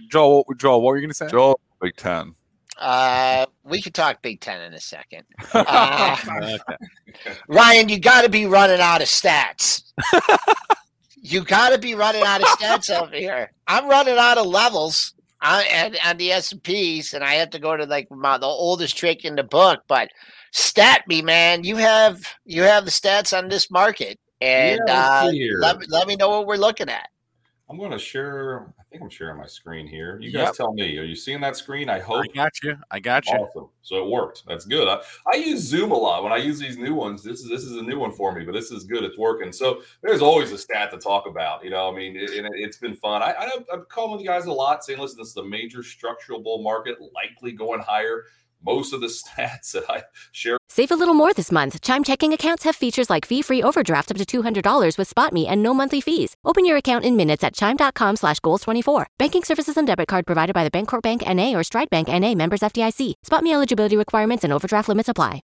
Joel, Joel, what were you gonna say? Joel Big Ten. Uh, we could talk Big Ten in a second. Uh, Okay. Ryan, you got to be running out of stats. you got to be running out of stats over here. I'm running out of levels on, and on the S and P's, and I have to go to like my, the oldest trick in the book. But stat me, man. You have you have the stats on this market, and Yeah, let's uh, let me let me know what we're looking at. I'm going to share. I think I'm sharing my screen here. You guys tell me. Are you seeing that screen? I hope. I got you. I got you. Awesome. So it worked. That's good. I, I use Zoom a lot when I use these new ones. This is this is a new one for me, but this is good. It's working. So there's always a stat to talk about. You know, I mean, it, and it, has been fun. I, I I'm calling you guys a lot, saying, listen, this is a major structural bull market, likely going higher. Most of the stats that I share Save a little more this month. Chime checking accounts have features like fee-free overdraft up to $200 with SpotMe and no monthly fees. Open your account in minutes at chime.com slash goals24. Banking services and debit card provided by the Bancorp Bank N.A. or Stride Bank N.A. members FDIC. SpotMe eligibility requirements and overdraft limits apply.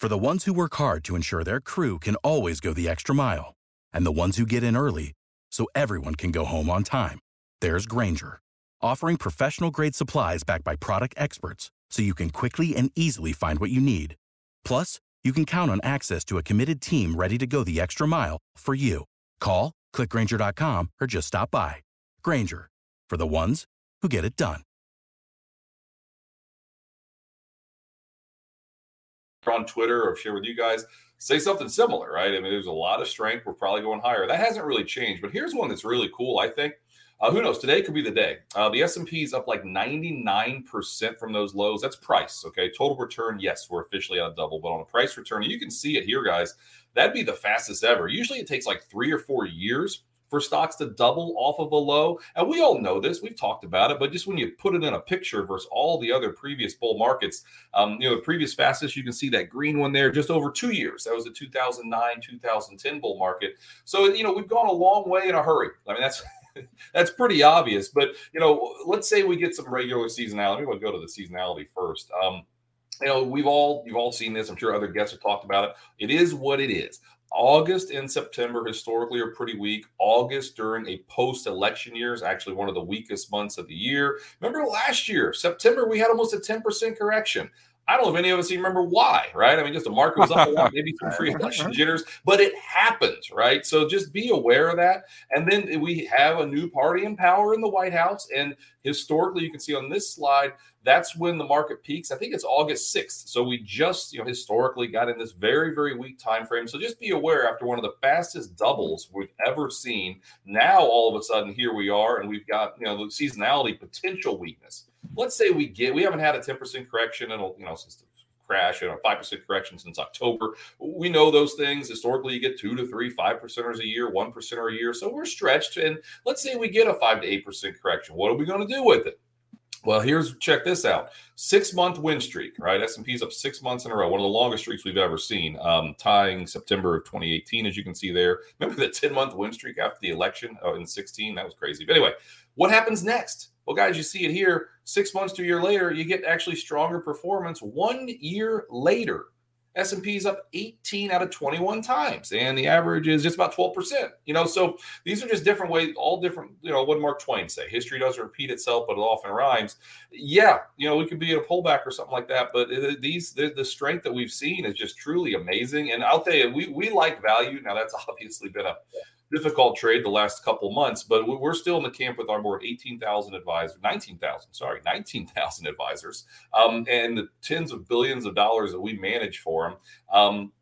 For the ones who work hard to ensure their crew can always go the extra mile, and the ones who get in early so everyone can go home on time, there's Grainger, offering professional grade supplies backed by product experts so you can quickly and easily find what you need. Plus, you can count on access to a committed team ready to go the extra mile for you. Call, clickgrainger.com, or just stop by. Grainger, for the ones who get it done. on Twitter or share with you guys, say something similar, right? I mean, there's a lot of strength. We're probably going higher. That hasn't really changed. But here's one that's really cool. I think. Uh, who knows? Today could be the day. Uh, the S&P is up like 99% from those lows. That's price. Okay. Total return. Yes, we're officially on a double, but on a price return, you can see it here, guys. That'd be the fastest ever. Usually it takes like three or four years for stocks to double off of a low. And we all know this. We've talked about it, but just when you put it in a picture versus all the other previous bull markets, um, you know, the previous fastest, you can see that green one there just over two years. That was the 2009, 2010 bull market. So, you know, we've gone a long way in a hurry. I mean, that's that's pretty obvious. But, you know, let's say we get some regular seasonality. We'll go to the seasonality first. Um, you know, we've all you've all seen this. I'm sure other guests have talked about it. It is what it is. August and September historically are pretty weak. August during a post-election year is actually one of the weakest months of the year. Remember last year, September, we had almost a 10% correction. I don't know if any of us even remember why, right? I mean, just the market was up a lot, maybe some pre-election jitters, but it happens, right? So just be aware of that. And then we have a new party in power in the White House, and historically, you can see on this slide that's when the market peaks. I think it's August 6th. So we just, you know, historically got in this very, very weak time frame. So just be aware after one of the fastest doubles we've ever seen. Now all of a sudden here we are, and we've got, you know, the seasonality potential weakness. Let's say we get we haven't had a 10% correction in, a, you know, since the crash and a 5% correction since October. We know those things. Historically, you get two to three, five percenters a year, one a year. So we're stretched. And let's say we get a five to eight percent correction. What are we going to do with it? Well, here's check this out: six month win streak. Right, S and P's up six months in a row, one of the longest streaks we've ever seen, um, tying September of 2018, as you can see there. Remember the 10 month win streak after the election oh, in 16? That was crazy. But anyway, what happens next? Well, guys, you see it here. Six months to a year later, you get actually stronger performance. One year later, S&P is up 18 out of 21 times, and the average is just about 12%. You know, so these are just different ways, all different, you know, what Mark Twain say, history doesn't repeat itself, but it often rhymes. Yeah, you know, we could be in a pullback or something like that, but these, the, the strength that we've seen is just truly amazing. And I'll tell you, we, we like value. Now, that's obviously been a difficult trade the last couple months, but we're still in the camp with our board 18,000 advisors, 19,000, sorry, 19,000 advisors, um, and the tens of billions of dollars that we manage for them. Um,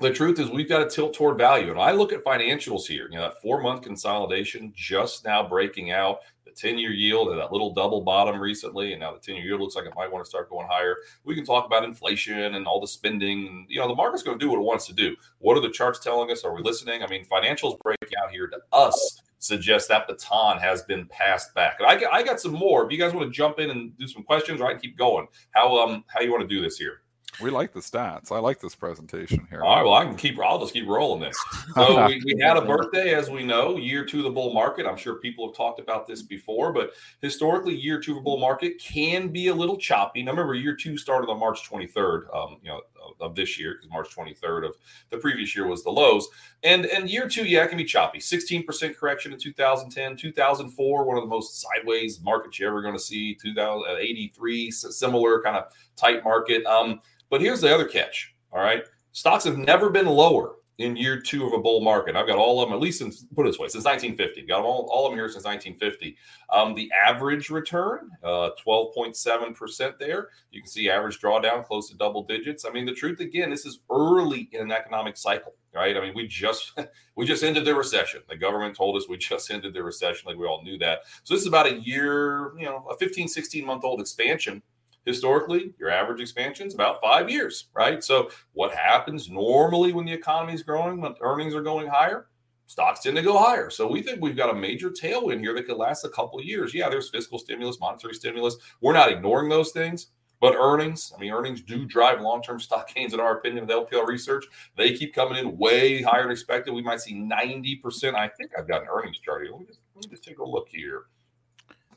the truth is we've got to tilt toward value. And I look at financials here, you know, that four month consolidation just now breaking out. 10 year yield and that little double bottom recently. And now the 10 year yield looks like it might want to start going higher. We can talk about inflation and all the spending. And, you know, the market's going to do what it wants to do. What are the charts telling us? Are we listening? I mean, financials breaking out here to us suggest that baton has been passed back. I, I got some more. If you guys want to jump in and do some questions, right, keep going. How um how you want to do this here? We like the stats. I like this presentation here. All right, well, I can keep. I'll just keep rolling this. So we, we, had a birthday, as we know, year two of the bull market. I'm sure people have talked about this before, but historically, year two of the bull market can be a little choppy. Now, remember, year two started on March 23rd, um, you know, of, of this year because March 23rd of the previous year was the lows. And and year two, yeah, it can be choppy. 16% correction in 2010, 2004, one of the most sideways markets you're ever going to see. 2083, similar kind of tight market. Um, but here's the other catch. All right. Stocks have never been lower in year two of a bull market. I've got all of them, at least since, put it this way, since 1950. Got all, all of them here since 1950. Um, the average return, uh, 12.7% there. You can see average drawdown close to double digits. I mean, the truth, again, this is early in an economic cycle, right? I mean, we just we just ended the recession. The government told us we just ended the recession. Like we all knew that. So this is about a year, you know, a 15, 16 month old expansion historically, your average expansion is about five years, right? So, what happens normally when the economy is growing, when earnings are going higher? Stocks tend to go higher. So, we think we've got a major tailwind here that could last a couple of years. Yeah, there's fiscal stimulus, monetary stimulus. We're not ignoring those things. But earnings, I mean, earnings do drive long term stock gains, in our opinion, with LPL research. They keep coming in way higher than expected. We might see 90%. I think I've got an earnings chart here. Let me just, let me just take a look here.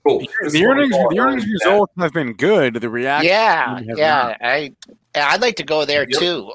Cool. The earnings, the earnings results have been good. The reaction, yeah, yeah. Not. I, I'd like to go there yep. too.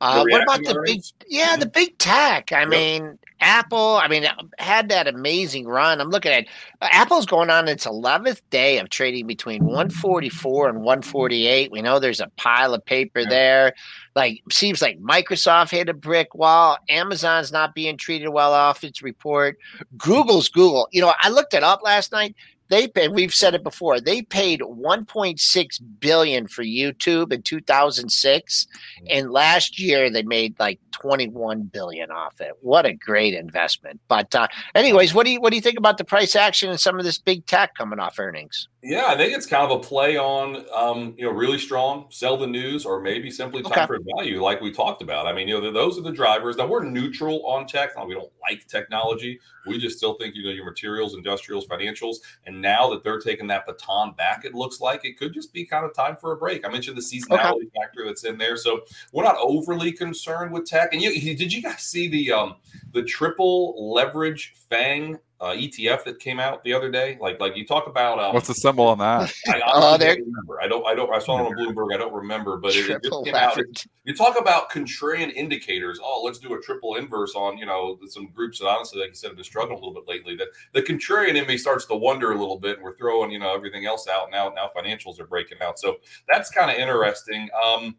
Uh, what about the big? Yeah, the big tech. I yep. mean, Apple. I mean, had that amazing run. I'm looking at uh, Apple's going on its 11th day of trading between 144 and 148. We know there's a pile of paper yep. there. Like seems like Microsoft hit a brick wall. Amazon's not being treated well off its report. Google's Google. You know, I looked it up last night they paid we've said it before they paid 1.6 billion for youtube in 2006 mm. and last year they made like 21 billion off it. What a great investment. But uh, anyways what do you what do you think about the price action and some of this big tech coming off earnings yeah, I think it's kind of a play on, um, you know, really strong, sell the news, or maybe simply time for value, like we talked about. I mean, you know, those are the drivers. Now we're neutral on tech. Now, we don't like technology. We just still think, you know, your materials, industrials, financials. And now that they're taking that baton back, it looks like it could just be kind of time for a break. I mentioned the seasonality okay. factor that's in there, so we're not overly concerned with tech. And you, did you guys see the um, the triple leverage Fang uh, ETF that came out the other day. Like, like you talk about um, what's the symbol on that? I, I don't remember. I don't. I don't. I saw it on Bloomberg. I don't remember, but it, it just came out. You talk about contrarian indicators. Oh, let's do a triple inverse on you know some groups that honestly, like you said, have been struggling a little bit lately. That the contrarian in me starts to wonder a little bit, and we're throwing you know everything else out now. Now financials are breaking out, so that's kind of interesting. Um,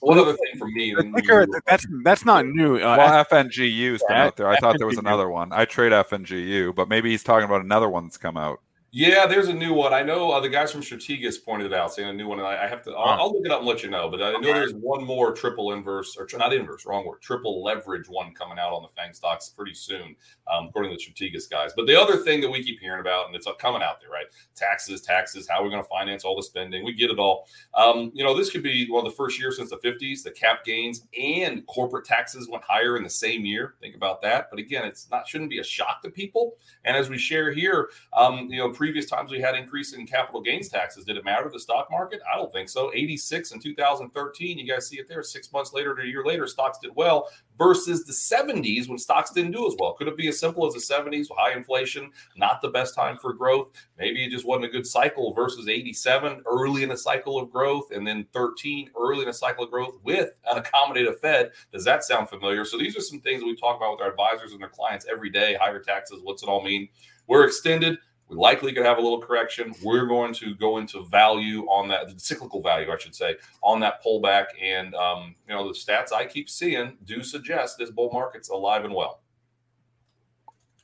one other thing for me, ticker, that's that's not new. Uh, well, FNGU's been out there. I thought there was another one. I trade FNGU, but maybe he's talking about another one that's come out. Yeah, there's a new one. I know uh, the guys from Strategas pointed it out, saying a new one. And I, I have to, I'll, I'll, look it up and let you know. But I know there's one more triple inverse, or not inverse, wrong word, triple leverage one coming out on the Fang stocks pretty soon, um, according to the Strategas guys. But the other thing that we keep hearing about, and it's coming out there, right? Taxes, taxes, how are we going to finance all the spending? We get it all. Um, you know, this could be one of the first years since the 50s. The cap gains and corporate taxes went higher in the same year. Think about that. But again, it's not shouldn't be a shock to people. And as we share here, um, you know, previous times we had increase in capital gains taxes. Did it matter the stock market? I don't think so. 86 in 2013. You guys see it there. Six months later to a year later, stocks did well versus the 70s when stocks didn't do as well. Could it be as simple as the 70s, high inflation, not the best time for growth? Maybe it just wasn't a good cycle versus 87, early in a cycle of growth, and then 13, early in a cycle of growth with an accommodative Fed. Does that sound familiar? So these are some things we talk about with our advisors and their clients every day. Higher taxes, what's it all mean? We're extended. We likely could have a little correction. We're going to go into value on that, cyclical value, I should say, on that pullback. And, um, you know, the stats I keep seeing do suggest this bull market's alive and well.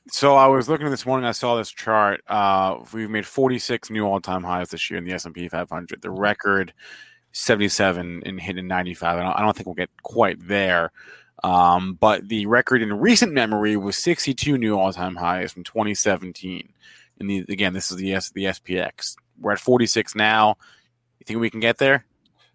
So I was looking this morning. I saw this chart. Uh, we've made 46 new all-time highs this year in the S&P 500. The record 77 and hit in 95. I don't, I don't think we'll get quite there. Um, but the record in recent memory was 62 new all-time highs from 2017. And the, again, this is the S, the SPX. We're at 46 now. You think we can get there?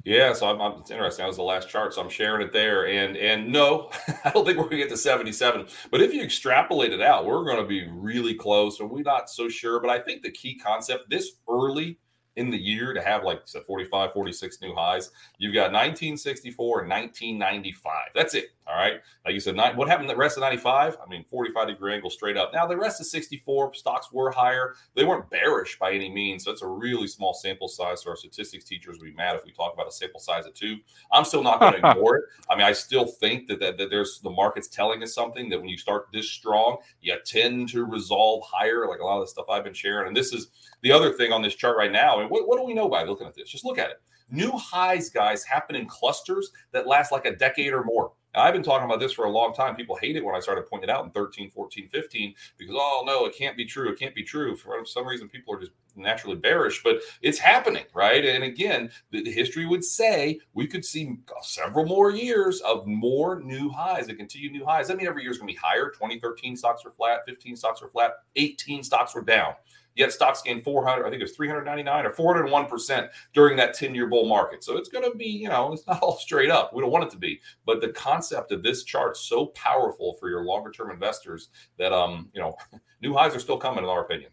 Yeah, so I'm, I'm, it's interesting. That was the last chart, so I'm sharing it there. And and no, I don't think we're going to get to 77. But if you extrapolate it out, we're going to be really close. And we're not so sure. But I think the key concept this early in the year to have like said 45, 46 new highs. You've got 1964 and 1995. That's it. All right. Like you said, what happened the rest of 95? I mean, 45 degree angle straight up. Now, the rest of 64 stocks were higher. They weren't bearish by any means. So it's a really small sample size. So our statistics teachers would be mad if we talk about a sample size of two. I'm still not going to ignore it. I mean, I still think that, that, that there's the market's telling us something that when you start this strong, you tend to resolve higher, like a lot of the stuff I've been sharing. And this is the other thing on this chart right now. And what, what do we know by looking at this? Just look at it. New highs, guys, happen in clusters that last like a decade or more. Now, I've been talking about this for a long time. People hate it when I started pointing it out in 13, 14, 15 because, oh, no, it can't be true. It can't be true. For some reason, people are just naturally bearish, but it's happening, right? And again, the, the history would say we could see several more years of more new highs and continued new highs. I mean, every year is going to be higher. 2013 stocks were flat, 15 stocks were flat, 18 stocks were down. Yet stocks gained 400, I think it was 399 or 401% during that 10 year bull market. So it's going to be, you know, it's not all straight up. We don't want it to be. But the concept of this chart so powerful for your longer term investors that, um, you know, new highs are still coming, in our opinion.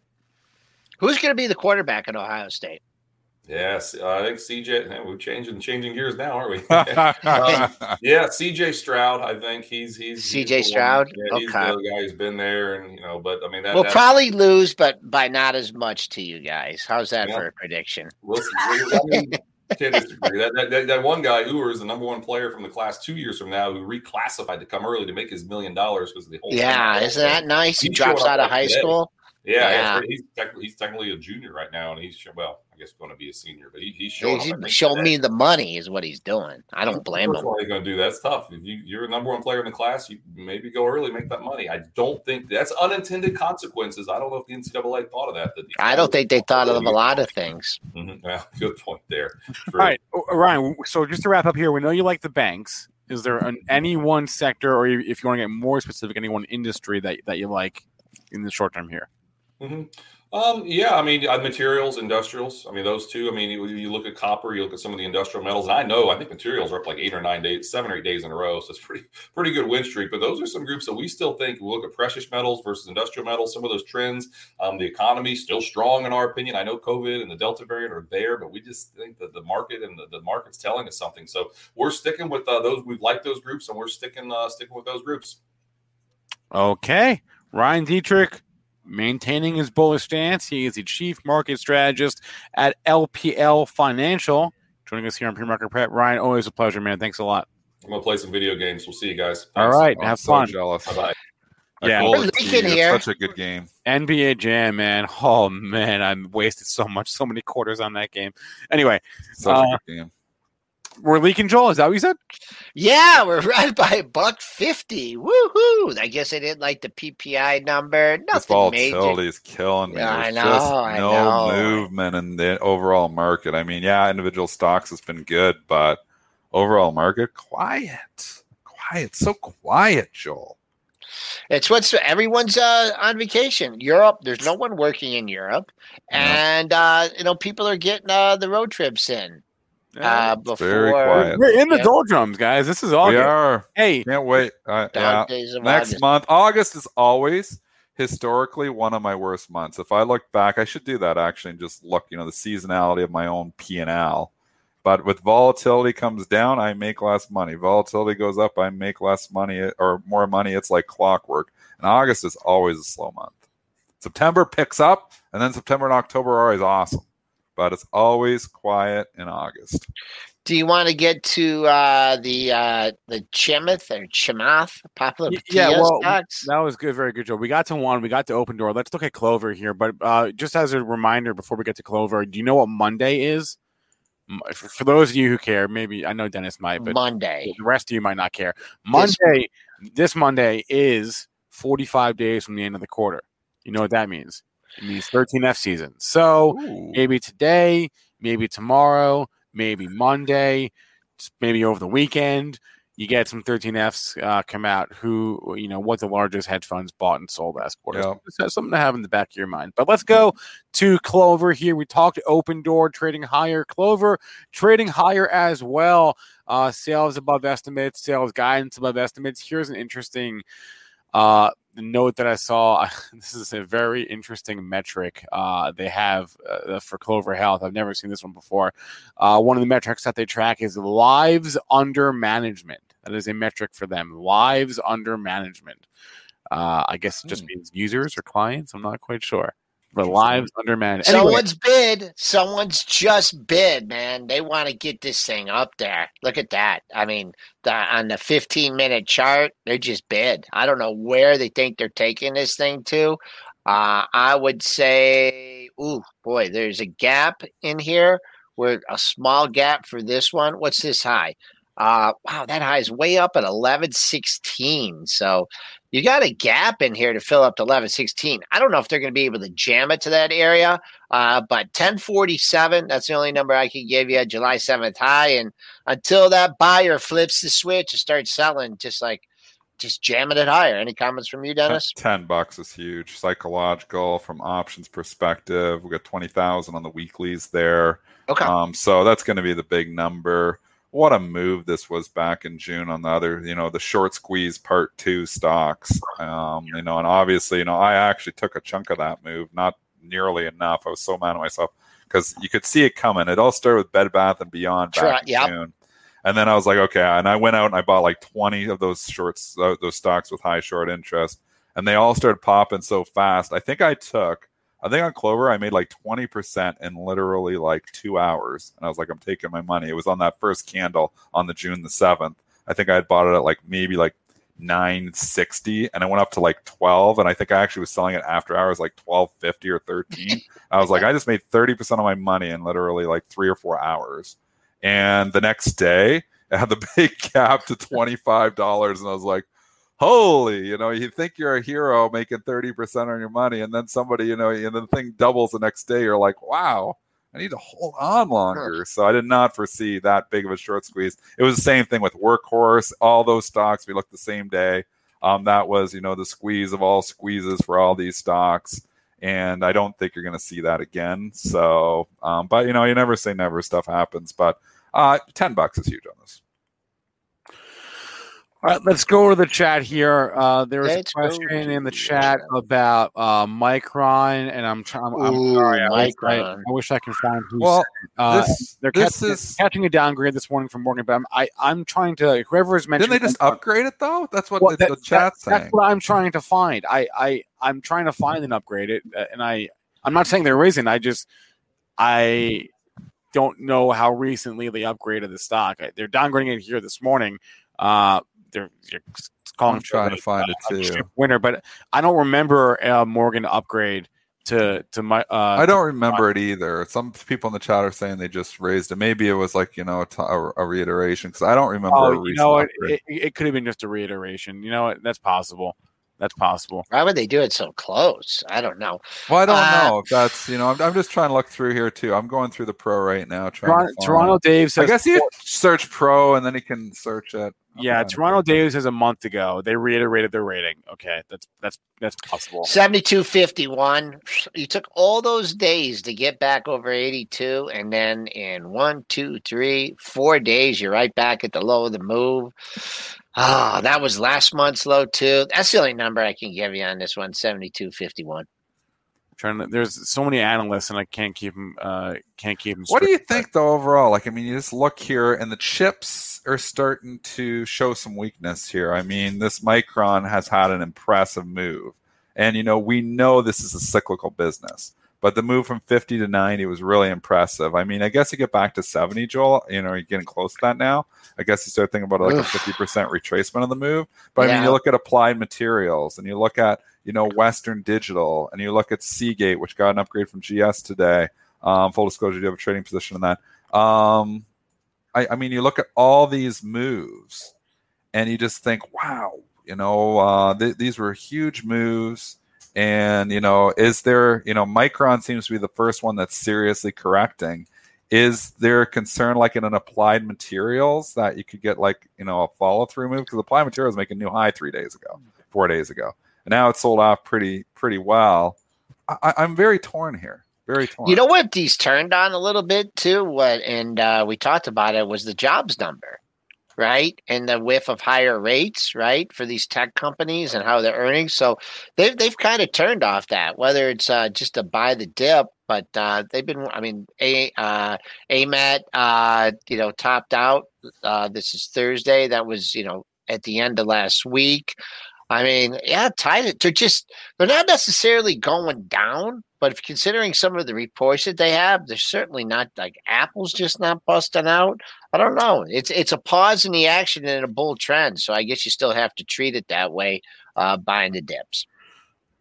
Who's going to be the quarterback at Ohio State? Yes, I think CJ. We're changing changing gears now, aren't we? um, yeah, CJ Stroud. I think he's he's CJ he's Stroud. Yeah, he's okay. the guy who's been there, and you know, but I mean, that, we'll probably lose, but by not as much to you guys. How's that yeah. for a prediction? We'll see. can't disagree. That, that, that, that, one guy, Ewers, is the number one player from the class two years from now who reclassified to come early to make his million dollars because of the whole. Yeah, isn't that nice? He, he drops out of high today. school. Yeah, yeah. he's, technically, he's technically a junior right now, and he's well, I guess going to be a senior, but he, he's showing. He's show me the money is what he's doing. I don't blame him. What are you going to do? That's tough. If you, you're a number one player in the class, you maybe go early, make that money. I don't think that's unintended consequences. I don't know if the NCAA thought of that. that I don't think they thought of a lot of things. Mm-hmm. Yeah, good point there. True. All right, Ryan. So just to wrap up here, we know you like the banks. Is there an, any one sector, or if you want to get more specific, any one industry that that you like in the short term here? Mm-hmm. Um, yeah, I mean, uh, materials, industrials. I mean, those two. I mean, you, you, look at copper, you look at some of the industrial metals, and I know I think materials are up like eight or nine days, seven or eight days in a row. So it's pretty pretty good win streak. But those are some groups that we still think. We look at precious metals versus industrial metals. Some of those trends. Um, the economy still strong in our opinion. I know COVID and the Delta variant are there, but we just think that the market and the, the market's telling us something. So we're sticking with uh, those. We've liked those groups, and we're sticking uh, sticking with those groups. Okay, Ryan Detrick maintaining his bullish stance. He is the chief market strategist at LPL Financial. Joining us here on Pre-Market Prep, Ryan. Always a pleasure, man. Thanks a lot. I'm gonna play some video games. We'll see you guys. Thanks. All right, have so fun. Jealous. Bye bye. Yeah, leaking here. Such a good game. NBA Jam, man. Oh man, I wasted so much, so many quarters on that game. Anyway, such uh, a good game we're leaking Joel. Is that what you said? Yeah, we're right by buck fifty. Woohoo! I guess I didn't like the PPI number. Nothing this volatility major. is killing me. Yeah, I know. Just I no know. movement in the overall market. I mean, yeah, individual stocks has been good, but overall market quiet, quiet, so quiet, Joel. It's what's everyone's uh, on vacation. Europe, there's no one working in Europe, and uh, you know people are getting uh, the road trips in. Yeah, uh, before very quiet. We're in the Yeah. doldrums, guys. This is all we are. Hey, Can't wait. Uh, yeah. Next August. month, August is always historically one of my worst months. If I look back, I should do that actually and just look, you know, the seasonality of my own P and L. But with volatility comes down, I make less money. Volatility goes up, I make less money or more money. It's like clockwork. And August is always a slow month. September picks up, and then September and October are always awesome. But it's always quiet in August. Do you want to get to uh, the uh, the Chamath or Chamath popular yeah, well, stocks? that was good. Very good, Joe. We got to one. We got to Opendoor. Let's look at Clover here. But uh, just as a reminder, before we get to Clover, do you know what Monday is? For, for those of you who care, maybe I know Dennis might, but Monday. the rest of you might not care. Monday, this Monday is 45 days from the end of the quarter. You know what that means? It means 13F seasons. So Ooh. maybe today, maybe tomorrow, maybe Monday, maybe over the weekend, you get some 13Fs uh, come out who, you know, what the largest hedge funds bought and sold last quarter. Yeah. So something to have in the back of your mind. But let's go to Clover here. We talked Opendoor trading higher. Clover trading higher as well. Uh, sales above estimates, sales guidance above estimates. Here's an interesting uh, note that I saw. This is a very interesting metric uh, they have uh, for Clover Health. I've never seen this one before. Uh, one of the metrics that they track is lives under management. That is a metric for them. Lives under management. Uh, I guess it just Hmm. means users or clients. I'm not quite sure. But lives under management. Someone's bid. Someone's just bid, man. They want to get this thing up there. Look at that. I mean, the, on the 15 minute chart, they're just bid. I don't know where they think they're taking this thing to. Uh, I would say, ooh, boy, there's a gap in here. Where a small gap for this one. What's this high? Uh, wow, that high is way up at 1116. So you got a gap in here to fill up to 1116. I don't know if they're going to be able to jam it to that area, uh, but 1047, that's the only number I can give you, July 7th high. And until that buyer flips the switch and starts selling, just like, just jamming it higher. Any comments from you, Dennis? 10 bucks is huge. Psychological from options perspective. We got 20,000 on the weeklies there. Okay. Um, so that's going to be the big number. What a move this was back in June on the other, you know, the short squeeze part two stocks. Um, you know, and obviously, you know, I actually took a chunk of that move, not nearly enough. I was so mad at myself because you could see it coming. It all started with Bed Bath and Beyond back in yep. June. And then I was like, okay. And I went out and I bought like 20 of those shorts, uh, those stocks with high short interest. And they all started popping so fast. I think I took, I think on Clover, I made like 20% in literally like two hours. And I was like, I'm taking my money. It was on that first candle on the June the 7th. I think I had bought it at like maybe like 960 and I went up to like 12. And I think I actually was selling it after hours like 1250 or 13. I was like, I just made 30% of my money in literally like three or four hours. And the next day, it had the big gap to $25. And I was like, holy, you know, you think you're a hero making 30% on your money. And then somebody, you know, and the thing doubles the next day. You're like, wow, I need to hold on longer. So I did not foresee that big of a short squeeze. It was the same thing with Workhorse. All those stocks, we looked the same day. Um, that was, you know, the squeeze of all squeezes for all these stocks and I don't think you're going to see that again. So, um, but you know, you never say never. Stuff happens, but uh, ten bucks is huge on this. All right, let's go to the chat here. Uh, there was Let's a question in the the chat chat. about uh, Micron, and I'm, trying. I'm, I'm Ooh, sorry. I, wish I, Micron. I wish I can find who. Well, uh, this they're this catching, is catching a downgrade this morning from Morgan, but I'm, I, I'm trying to. Whoever is mentioning, didn't they just upgrade it though? That's what Well, the, that- the that- chat's That's what I'm trying to find. I, I, I'm trying to find an upgrade, it, uh, and I, I'm not saying there isn't. I just, I don't know how recently they upgraded the stock. They're downgrading it here this morning. Uh, they're, they're calling I'm trying to find it a too. winner, but I don't remember uh, Morgan upgrade to to my. Uh, I don't remember it either. Some people in the chat are saying they just raised it. Maybe it was like you know a, t- a- reiteration because I don't remember. Oh, you know? It, it could have been just a reiteration. You know what? That's possible. That's possible. Why would they do it so close? I don't know. Well, I don't Uh, know if that's you know. I'm, I'm just trying to look through here too. I'm going through the pro right now. Trying Toronto, to Toronto Dave I says. guess you search pro and then you can search it. I'm Yeah, Toronto think. Davis says a month ago they reiterated their rating. Okay, that's that's that's possible. 7251. You took all those days to get back over 82, and then in one, two, three, four days, you're right back at the low of the move. Oh, that was last month's low too. That's the only number I can give you on this one, 72.51. Trying to, there's so many analysts, and I can't keep them. Uh, can't keep them. What do you think, though, overall? Like, I mean, you just look here, and the chips are starting to show some weakness here. I mean, this Micron has had an impressive move, and you know, we know this is a cyclical business. But the move from 50 to 90 was really impressive. I mean, I guess you get back to 70, Joel. You know, you're getting close to that now. I guess you start thinking about like Oof. a 50% retracement of the move. But yeah. I mean, you look at applied materials and you look at, you know, Western Digital and you look at Seagate, which got an upgrade from GS today. Um, full disclosure, you have a trading position in that. Um, I, I mean, you look at all these moves and you just think, wow, you know, uh, th- these were huge moves and, you know, is there, you know, Micron seems to be the first one that's seriously correcting. Is there a concern like in an applied materials that you could get like, you know, a follow through move? Because applied materials make a new high three days ago, four days ago. And now it's sold off pretty, pretty well. I, I'm very torn here. Very torn. You know what these turned on a little bit too? What and uh, we talked about it was the jobs number right? And the whiff of higher rates, right, for these tech companies and how they're earning. So they've they've kind of turned off that, whether it's uh, just to buy the dip, but uh, they've been. I mean, a uh, AMAT, uh, you know, topped out. Uh, this is Thursday. That was you know at the end of last week. I mean, yeah, tied. it. They're just they're not necessarily going down, but if considering some of the reports that they have, they're certainly not like Apple's just not busting out. I don't know. It's it's a pause in the action and a bull trend. So I guess you still have to treat it that way, uh, buying the dips.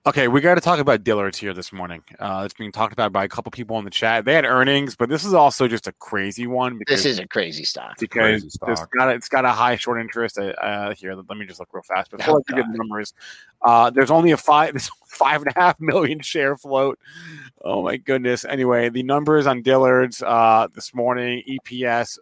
Okay, we got to talk about Dillard's here this morning. Uh, it's being talked about by a couple people in the chat. They had earnings, but this is also just a crazy one. Because, this is a crazy stock. Because crazy stock. It's, got a, it's got a high short interest. Uh, uh here, let me just look real fast before oh, I give the numbers. Uh, there's only a five, there's five and a half million share float. Oh my goodness. Anyway, the numbers on Dillard's uh, this morning, EPS,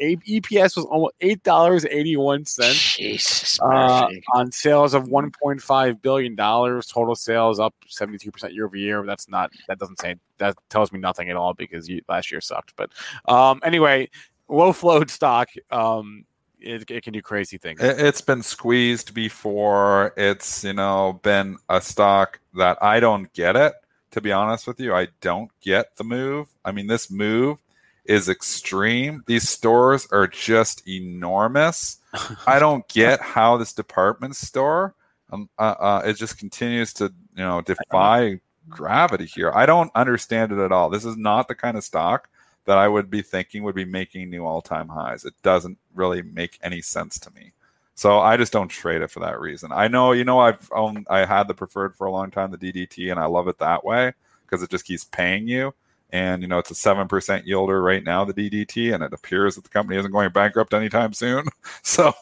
EPS was almost eight dollars eighty one cents. Jesus, uh, on sales of one point five billion dollars. Total sales up seventy two percent year over year. That's not that doesn't say that tells me nothing at all because you, last year sucked. But um, anyway, low float stock. Um, it, it can do crazy things. It's been squeezed before. It's you know been a stock that I don't get it. To be honest with you, I don't get the move. I mean, this move is extreme. These stores are just enormous. I don't get how this department store um, uh, uh, it just continues to you know defy gravity here. I don't understand it at all. This is not the kind of stock that I would be thinking would be making new all time highs. It doesn't really make any sense to me. So I just don't trade it for that reason. I know, you know, I've owned, I had the preferred for a long time, the DDT, and I love it that way because it just keeps paying you. And, you know, it's a 7% yielder right now, the DDT, and it appears that the company isn't going bankrupt anytime soon. So,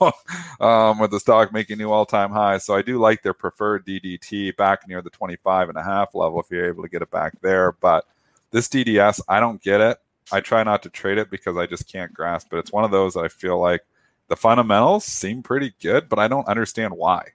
um, with the stock making new all time highs. So I do like their preferred DDT back near the 25 and a half level if you're able to get it back there. But this DDS, I don't get it. I try not to trade it because I just can't grasp it. It's one of those that I feel like the fundamentals seem pretty good, but I don't understand why.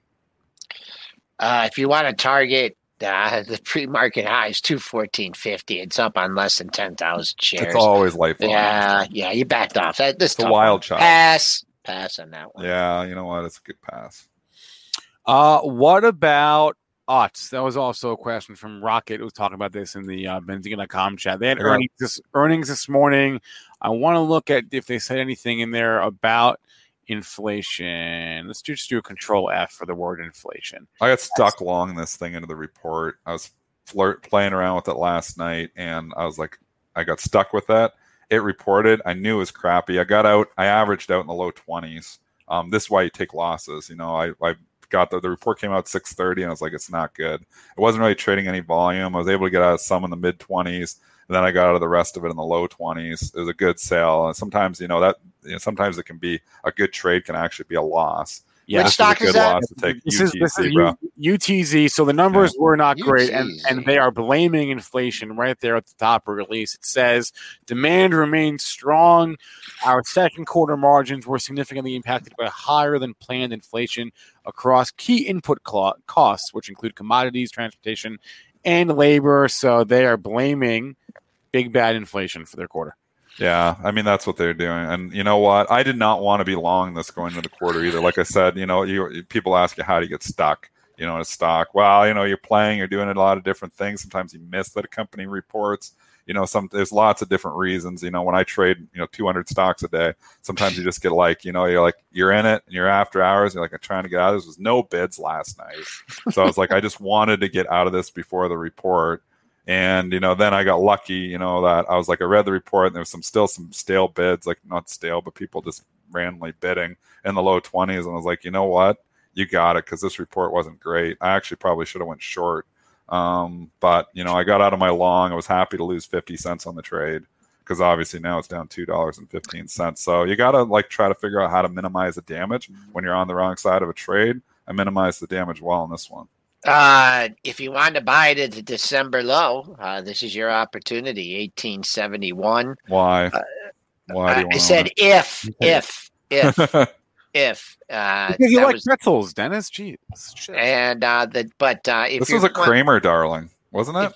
Uh, if you want to target uh, the pre-market high is two fourteen fifty. It's up on less than ten thousand shares. It's always lifelong. Yeah, yeah. You backed off. That this it's a wild shot. Pass, pass on that one. Yeah, you know what? It's a good pass. Uh, what about Utz. That was also a question from Rocket. Who was talking about this in the uh, Benzinga.com chat. They had yeah. earnings this earnings this morning. I want to look at if they said anything in there about inflation. Let's just do a control F for the word inflation. I got stuck long this thing into the report. I was flirt playing around with it last night, and I was like, I got stuck with that. It reported. I knew it was crappy. I got out. I averaged out in the low twenties. Um, this is why you take losses. You know, I, I got the, the report came out 6.30 and i was like it's not good it wasn't really trading any volume i was able to get out of some in the mid 20s and then i got out of the rest of it in the low 20s it was a good sale and sometimes you know that you know, sometimes it can be a good trade can actually be a loss yeah, Which stock is, that? This, UTZ, is, this is UTZ. So the numbers yeah. were not UTZ. great, and, and they are blaming inflation right there at the top of the release. It says demand remains strong. Our second quarter margins were significantly impacted by higher than planned inflation across key input costs, which include commodities, transportation, and labor. So they are blaming big bad inflation for their quarter. Yeah, I mean that's what they're doing, and you know what? I did not want to be long this going into the quarter either. Like I said, you know, you people ask you how do you get stuck, you know, in a stock. Well, you know, you're playing, you're doing a lot of different things. Sometimes you miss that a company reports. You know, some there's lots of different reasons. You know, when I trade, you know, 200 stocks a day, sometimes you just get like, you know, you're like you're in it, and you're after hours. You're like, I'm trying to get out. There was no bids last night, so I was like, I just wanted to get out of this before the report and you know, then I got lucky. You know that I was like, I read the report, and there was some still some stale bids, like not stale, but people just randomly bidding in the low twenties. And I was like, you know what, you got it because this report wasn't great. I actually probably should have went short, um, but you know, I got out of my long. I was happy to lose fifty cents on the trade because obviously now it's down two dollars and fifteen cents. So you got to like try to figure out how to minimize the damage when you're on the wrong side of a trade. I minimized the damage well in this one. Uh, if you want to buy it at the December low, uh, this is your opportunity. Eighteen seventy one. Why? Uh, Why? I, I said if, if, if, if. Uh, because you like was- pretzels, Dennis. Jeez. Shit. and uh, the but uh, if this was a want- Cramer darling, wasn't it?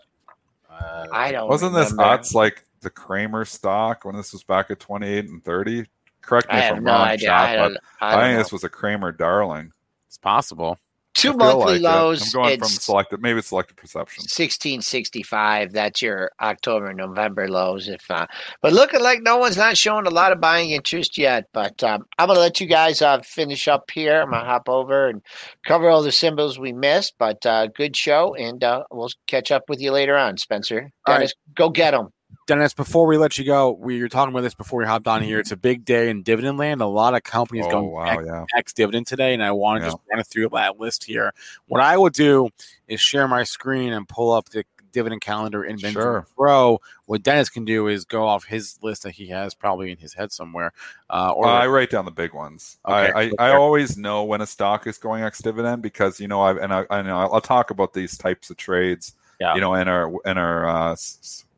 Uh, I don't. Wasn't this remember. Utz like the Cramer stock when this was back at 28 and 30? Correct me I if I'm no wrong, idea. Chop, I but don't, I I, don't think know. this was a Cramer darling. it's possible. Two monthly like it. lows. I'm going from selected, maybe it's selected perception. sixteen sixty five. That's your October November lows. If uh, but looking like no one's not showing a lot of buying interest yet. But um, I'm gonna let you guys uh, finish up here. I'm gonna hop over and cover all the symbols we missed. But uh, good show, and uh, we'll catch up with you later on, Spencer. All right. Dennis, go get them. Dennis, before we let you go, we were talking about this before we hopped on here. It's a big day in dividend land. A lot of companies Oh, going wow, yeah. ex dividend today, and I want to Yeah. just run through that list here. What I will do is share my screen and pull up the dividend calendar in Benzinga Sure. Pro. What Dennis can do is go off his list that he has probably in his head somewhere. Uh, or Well, I write down the big ones. Okay, I, I, I always know when a stock is going ex dividend because you know I've and I, I know I'll talk about these types of trades. Yeah. You know, in our in our uh,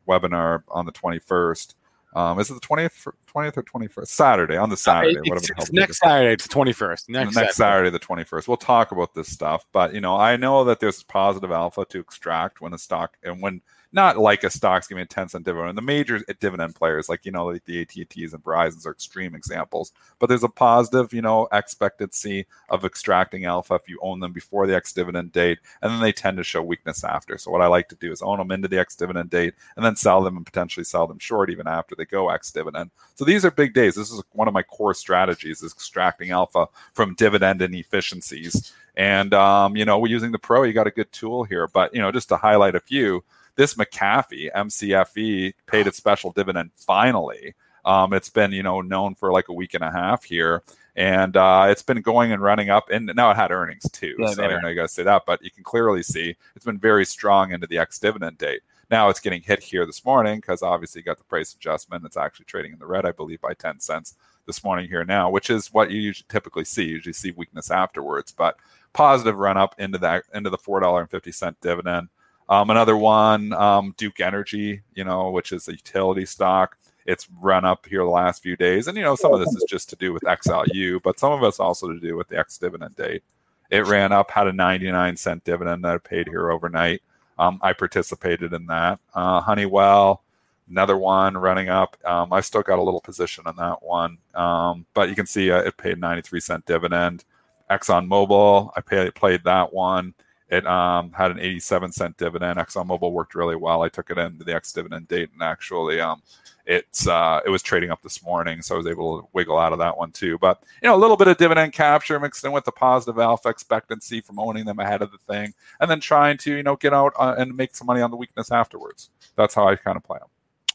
webinar on the twenty first. Um, is it the twentieth, twentieth or twenty first? Saturday on the Saturday, Uh, it's, it's next Saturday. It's the twenty first. Next, next, Saturday, the 21st. We'll talk about this stuff, but you know, I know that there's positive alpha to extract when a stock and when not like a stock's giving a 10 cent dividend. The major dividend players, like you know, like the AT&Ts and Verizon's are extreme examples. But there's a positive, you know, expectancy of extracting alpha if you own them before the ex dividend date, and then they tend to show weakness after. So what I like to do is own them into the ex dividend date, and then sell them and potentially sell them short even after they go ex dividend. So these are big days. This is one of my core strategies: is extracting alpha from dividend inefficiencies. And um, you know, we're using the pro. You got a good tool here, but you know, just to highlight a few, this McAfee MCFE paid its special dividend finally. Um, it's been you know known for like a week and a half here, and uh, it's been going and running up. And now it had earnings too, Yeah, so I know you to say that, but you can clearly see it's been very strong into the ex dividend date. Now it's getting hit here this morning because obviously you got the price adjustment. It's actually trading in the red, I believe, by 10 cents this morning here now, which is what you usually typically see. You usually see weakness afterwards, but positive run up into that into the four dollar and fifty cent dividend. Um, another one, um, Duke Energy, you know, which is a utility stock. It's run up here the last few days, and you know some of this is just to do with XLU, but some of it's also to do with the ex dividend date. It ran up, had a 99 cent dividend that it paid here overnight. Um, I participated in that. Uh, Honeywell, another one running up. Um, I've still got a little position on that one, um, but you can see uh, it paid 93 cent dividend. ExxonMobil, I pay, played that one. It um, had an 87 cent dividend. ExxonMobil worked really well. I took it into the ex dividend date, and actually, um, it's uh, it was trading up this morning, so I was able to wiggle out of that one too. But you know, a little bit of dividend capture mixed in with the positive alpha expectancy from owning them ahead of the thing, and then trying to you know get out uh, and make some money on the weakness afterwards. That's how I kind of play them.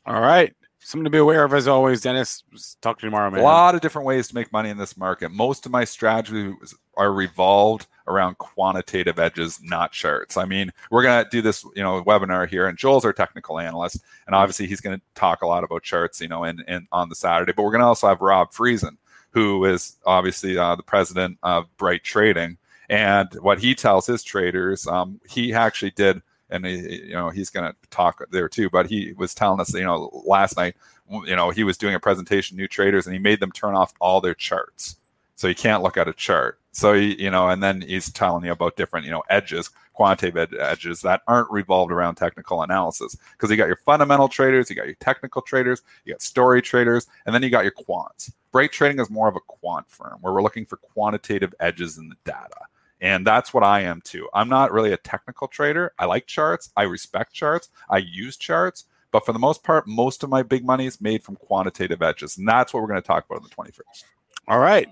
All right. Something to be aware of as always, Dennis. Talk to you tomorrow, man. A lot of different ways to make money in this market. Most of my strategies are revolved around quantitative edges, not charts. I mean, we're gonna do this, you know, webinar here, and Joel's our technical analyst, and obviously he's gonna talk a lot about charts, you know, in, in on the Saturday. But we're gonna also have Rob Friesen, who is obviously uh, the president of Bright Trading, and what he tells his traders, um, he actually did and he, you know he's going to talk there too. But he was telling us, you know, last night, you know, he was doing a presentation to new traders, and he made them turn off all their charts, so you can't look at a chart. So you know, and then he's telling you about different, you know, edges, quantitative ed- edges that aren't revolved around technical analysis because you got your fundamental traders, you got your technical traders, you got story traders, and then you got your quants. Bright Trading is more of a quant firm where we're looking for quantitative edges in the data. And that's what I am too. I'm not really a technical trader. I like charts. I respect charts. I use charts. But for the most part, most of my big money is made from quantitative edges. And that's what we're going to talk about on the 21st. All right.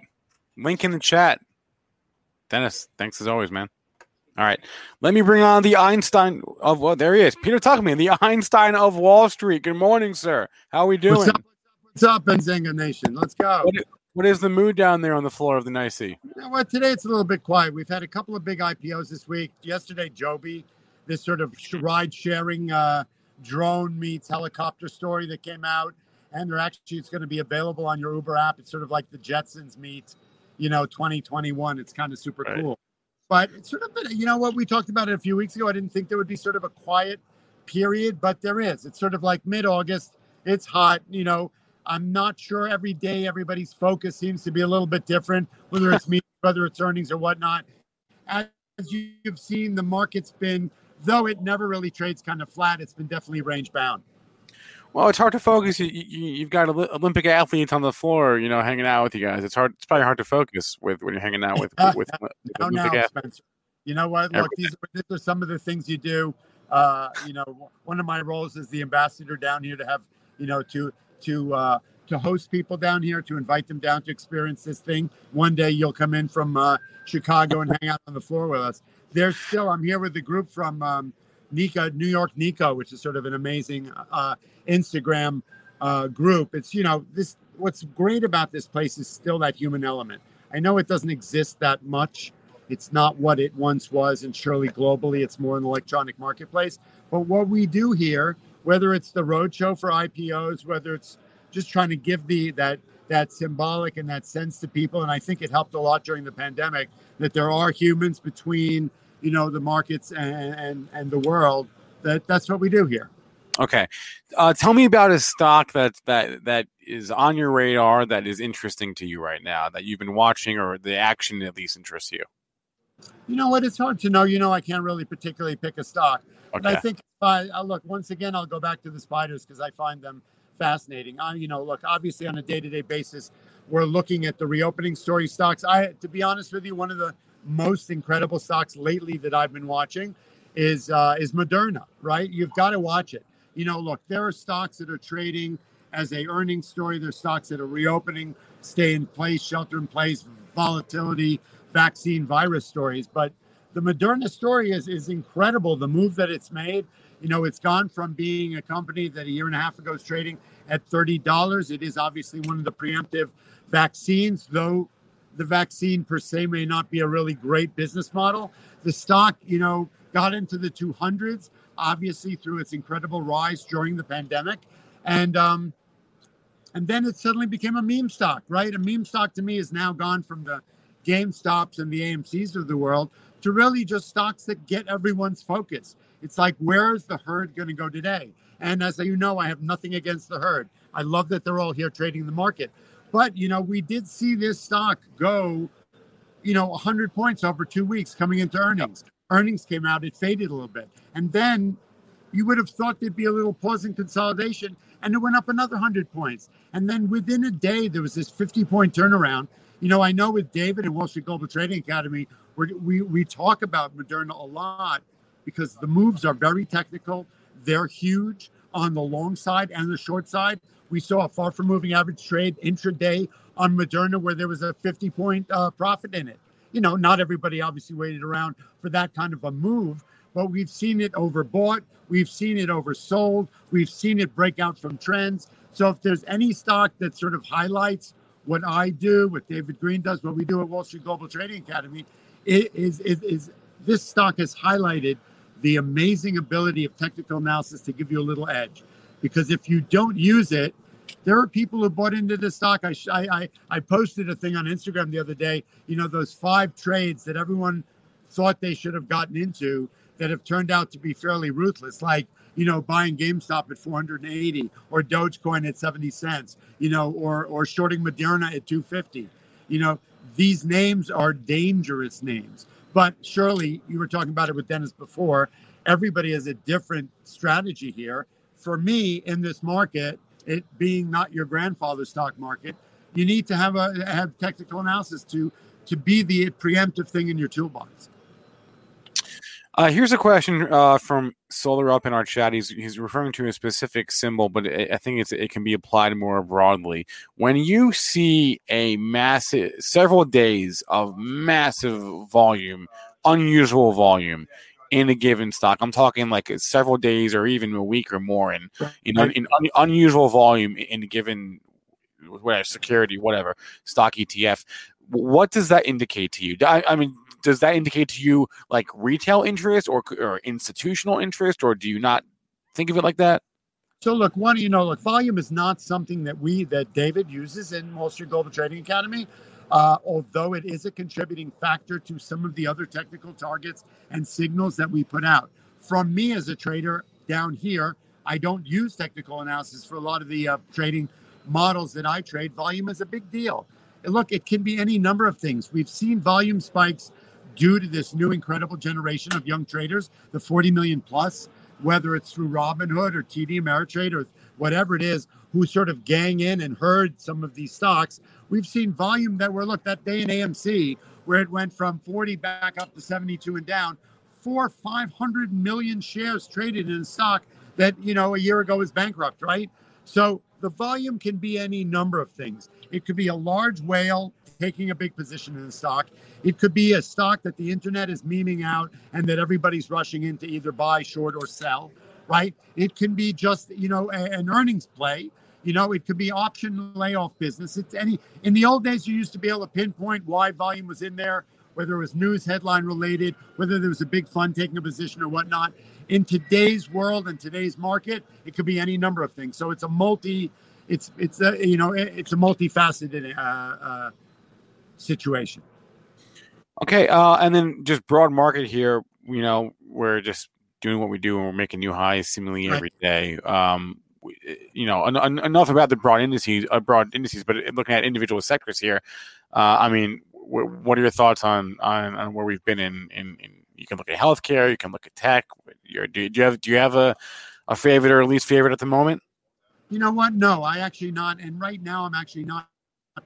Link in the chat. Dennis, thanks as always, man. All right. Let me bring on the Einstein of well, there he is. Peter Tuchman, the Einstein of Wall Street. Good morning, sir. How are we doing? What's up, what's up Benzinga Nation? Let's go. What, what is the mood down there on the floor of the NYSE? You know what? Today it's a little bit quiet. We've had a couple of big IPOs this week. Yesterday, Joby, this sort of ride sharing uh, drone meets helicopter story that came out. And they're actually, it's going to be available on your Uber app. It's sort of like the Jetsons meet, you know, 2021. It's kind of super Right. cool. But it's sort of been, you know what, we talked about it a few weeks ago. I didn't think there would be sort of a quiet period, but there is. It's sort of like mid August. It's hot, you know. I'm not sure every day everybody's focus seems to be a little bit different, whether it's me, whether it's earnings or whatnot. As you've seen, the market's been, though it never really trades kind of flat, it's been definitely range bound. Well, it's hard to focus. You, you, you've got Olympic athletes on the floor, you know, hanging out with you guys. It's hard. It's probably hard to focus with when you're hanging out with with, with, No, Olympic now, athletes. Spencer. You know what? Look, these are, these are some of the things you do. Uh, you know, one of my roles is the ambassador down here to have, you know, to to uh, to host people down here, to invite them down to experience this thing. One day you'll come in from uh, Chicago and hang out on the floor with us. There's still, I'm here with the group from um, Nico, New York Nico, which is sort of an amazing uh, Instagram uh, group. It's, you know, this, what's great about this place is still that human element. I know it doesn't exist that much. It's not what it once was, and surely globally it's more an electronic marketplace. But what we do here, whether it's the roadshow for IPOs, whether it's just trying to give the that that symbolic and that sense to people, and I think it helped a lot during the pandemic that there are humans between you know the markets and and, and the world. That that's what we do here. Okay, uh, tell me about a stock that that that is on your radar that is interesting to you right now that you've been watching, or the action at least interests you. You know what? It's hard to know. You know, I can't really particularly pick a stock. But Okay. I think uh, I look once again. I'll go back to the spiders because I find them fascinating. I, you know, look obviously on a day-to-day basis, we're looking at the reopening story stocks. I, to be honest with you, one of the most incredible stocks lately that I've been watching is uh, is Moderna. Right? You've got to watch it. You know, look, there are stocks that are trading as a earnings story. There's stocks that are reopening, stay in place, shelter in place, volatility, vaccine, virus stories, but the Moderna story is is incredible. The move that it's made, you know, it's gone from being a company that a year and a half ago was trading at thirty dollars. It is obviously one of the preemptive vaccines, though the vaccine per se may not be a really great business model. The stock, you know, got into the two hundreds, obviously through its incredible rise during the pandemic, and um, and then it suddenly became a meme stock, right? A meme stock to me has now gone from the GameStops and the AMCs of the world to really just stocks that get everyone's focus. It's like, where is the herd going to go today? And as you know, I have nothing against the herd. I love that they're all here trading the market. But, you know, we did see this stock go, you know, 100 points over two weeks coming into earnings. Earnings came out, it faded a little bit. And then you would have thought there'd be a little pause in consolidation, and it went up another 100 points. And then within a day, there was this 50 point turnaround. You know, I know with David and Wall Street Global Trading Academy, we we talk about Moderna a lot because the moves are very technical. They're huge on the long side and the short side. We saw a far from moving average trade intraday on Moderna where there was a 50 point uh, profit in it. You know, not everybody obviously waited around for that kind of a move, but we've seen it overbought. We've seen it oversold. We've seen it break out from trends. So if there's any stock that sort of highlights what I do, what David Green does, what we do at Wall Street Global Trading Academy, is, is this stock has highlighted the amazing ability of technical analysis to give you a little edge. Because if you don't use it, there are people who bought into the stock. I, I, I posted a thing on Instagram the other day. You know, those five trades that everyone thought they should have gotten into that have turned out to be fairly ruthless, like you know buying GameStop at 480 or Dogecoin at 70 cents, you know, or or shorting Moderna at 250. You know, these names are dangerous names, But surely you were talking about it with Dennis before. Everybody has a different strategy here. For me, in this market, it being not your grandfather's stock market, you need to have a have technical analysis to to be the preemptive thing in your toolbox. Uh, here's a question uh, from Solar Up in our chat. He's, he's referring to a specific symbol, but I think it's it can be applied more broadly. When you see a massive, several days of massive volume, unusual volume in a given stock, I'm talking like several days or even a week or more, in in, in un, unusual volume in a given whatever security, whatever stock ETF. What does that indicate to you? I, I mean, does that indicate to you like retail interest or, or institutional interest, or do you not think of it like that? So look, one, you know, look, volume is not something that we that David uses in Wall Street Global Trading Academy. Uh, although it is a contributing factor to some of the other technical targets and signals that we put out. From me as a trader down here, I don't use technical analysis for a lot of the uh, trading models that I trade. Volume is a big deal. And look, it can be any number of things. We've seen volume spikes due to this new incredible generation of young traders, the 40 million plus, whether it's through Robinhood or TD Ameritrade or whatever it is, who sort of gang in and herd some of these stocks. We've seen volume that were, look, that day in AMC, where it went from 40 back up to 72 and down, four, 500 million shares traded in a stock that, you know, a year ago was bankrupt, right? So the volume can be any number of things. It could be a large whale taking a big position in the stock. It could be a stock that the internet is memeing out and that everybody's rushing in to either buy, short, or sell, right? It can be just, you know, a, an earnings play. You know, it could be option layoff business. It's any in the old days you used to be able to pinpoint why volume was in there, whether it was news headline related, whether there was a big fund taking a position or whatnot. In today's world and today's market, it could be any number of things. So it's a multi, it's it's a you know it's a multifaceted uh, uh, situation. Okay, uh, and then just broad market here. You know, we're just doing what we do, and we're making new highs seemingly every day. Um, you know, en- en- enough about the broad indices, uh, broad indices, but looking at individual sectors here. Uh, I mean, what are your thoughts on, on, on where we've been in, in, in? You can look at healthcare, you can look at tech. do, do you have do you have a, a favorite or least favorite at the moment? You know what? No, I actually not. And right now, I'm actually not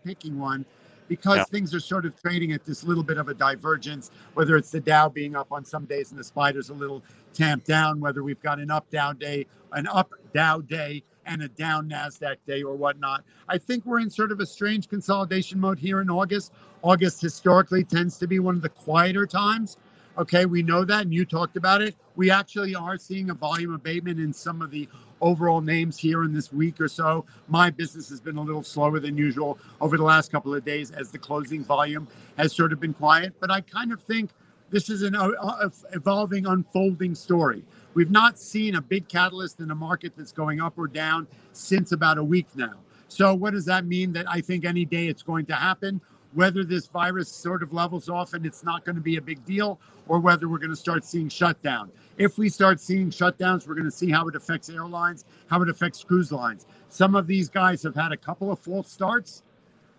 picking one because yeah. things are sort of trading at this little bit of a divergence, whether it's the Dow being up on some days and the spiders a little tamped down, whether we've got an up down day, an up Dow day, and a down NASDAQ day or whatnot. I think we're in sort of a strange consolidation mode here in August. August historically tends to be one of the quieter times. Okay, we know that, and you talked about it. We actually are seeing a volume abatement in some of the overall names here in this week or so. My business has been a little slower than usual over the last couple of days as the closing volume has sort of been quiet. But I kind of think this is an uh, uh, evolving, unfolding story. We've not seen a big catalyst in a market that's going up or down since about a week now. So, what does that mean? That I think any day it's going to happen whether this virus sort of levels off and it's not going to be a big deal, or whether we're going to start seeing shutdown. If we start seeing shutdowns, we're going to see how it affects airlines, how it affects cruise lines. Some of these guys have had a couple of false starts,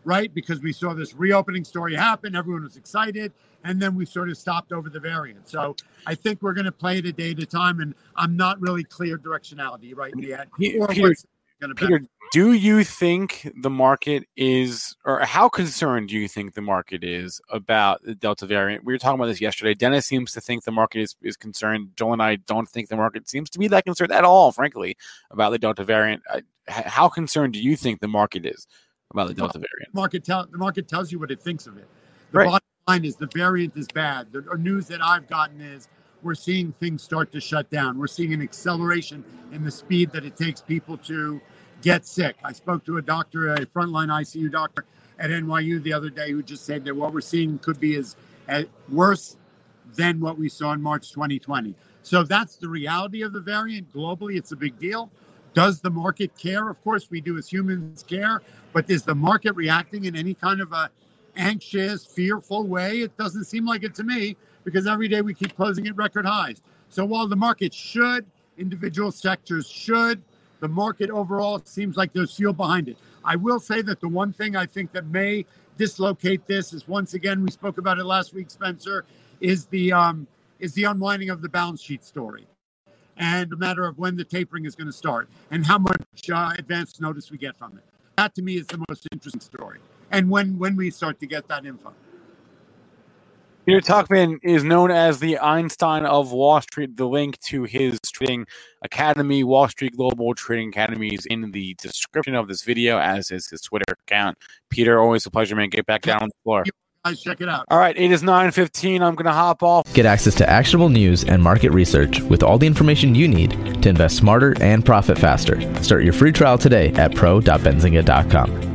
right? Because we saw this reopening story happen, everyone was excited, and then we sort of stopped over the variant. So I think we're going to play it a day at a time, and I'm not really clear directionality right yet. Peter, Peter do you think the market is, or how concerned do you think the market is about the Delta variant? We were talking about this yesterday. Dennis seems to think the market is, is concerned. Joel and I don't think the market seems to be that concerned at all, frankly, about the Delta variant. How concerned do you think the market is about the Delta variant? Market tell, the market tells you what it thinks of it. The right. bottom line is the variant is bad. The news that I've gotten is we're seeing things start to shut down. We're seeing an acceleration in the speed that it takes people to get sick. I spoke to a doctor, a frontline ICU doctor at NYU the other day, who just said that what we're seeing could be as, as worse than what we saw in March 2020. So that's the reality of the variant. Globally, it's a big deal. Does the market care? Of course, we do as humans care, but is the market reacting in any kind of a anxious, fearful way? It doesn't seem like it to me because every day we keep closing at record highs. So while the market should, individual sectors should, the market overall seems like there's fuel behind it. I will say that the one thing I think that may dislocate this is once again, we spoke about it last week, Spencer, is the um, is the unwinding of the balance sheet story, and a matter of when the tapering is going to start and how much uh, advance notice we get from it. That to me is the most interesting story, and when when we start to get that info. Peter Tuchman is known as the Einstein of Wall Street. The link to his trading academy, Wall Street Global Trading Academy, is in the description of this video, as is his Twitter account. Peter, always a pleasure, man. Get back down on the floor. Guys, check it out. All right, it is 9.15. I'm going to hop off. Get access to actionable news and market research with all the information you need to invest smarter and profit faster. Start your free trial today at pro.benzinga.com.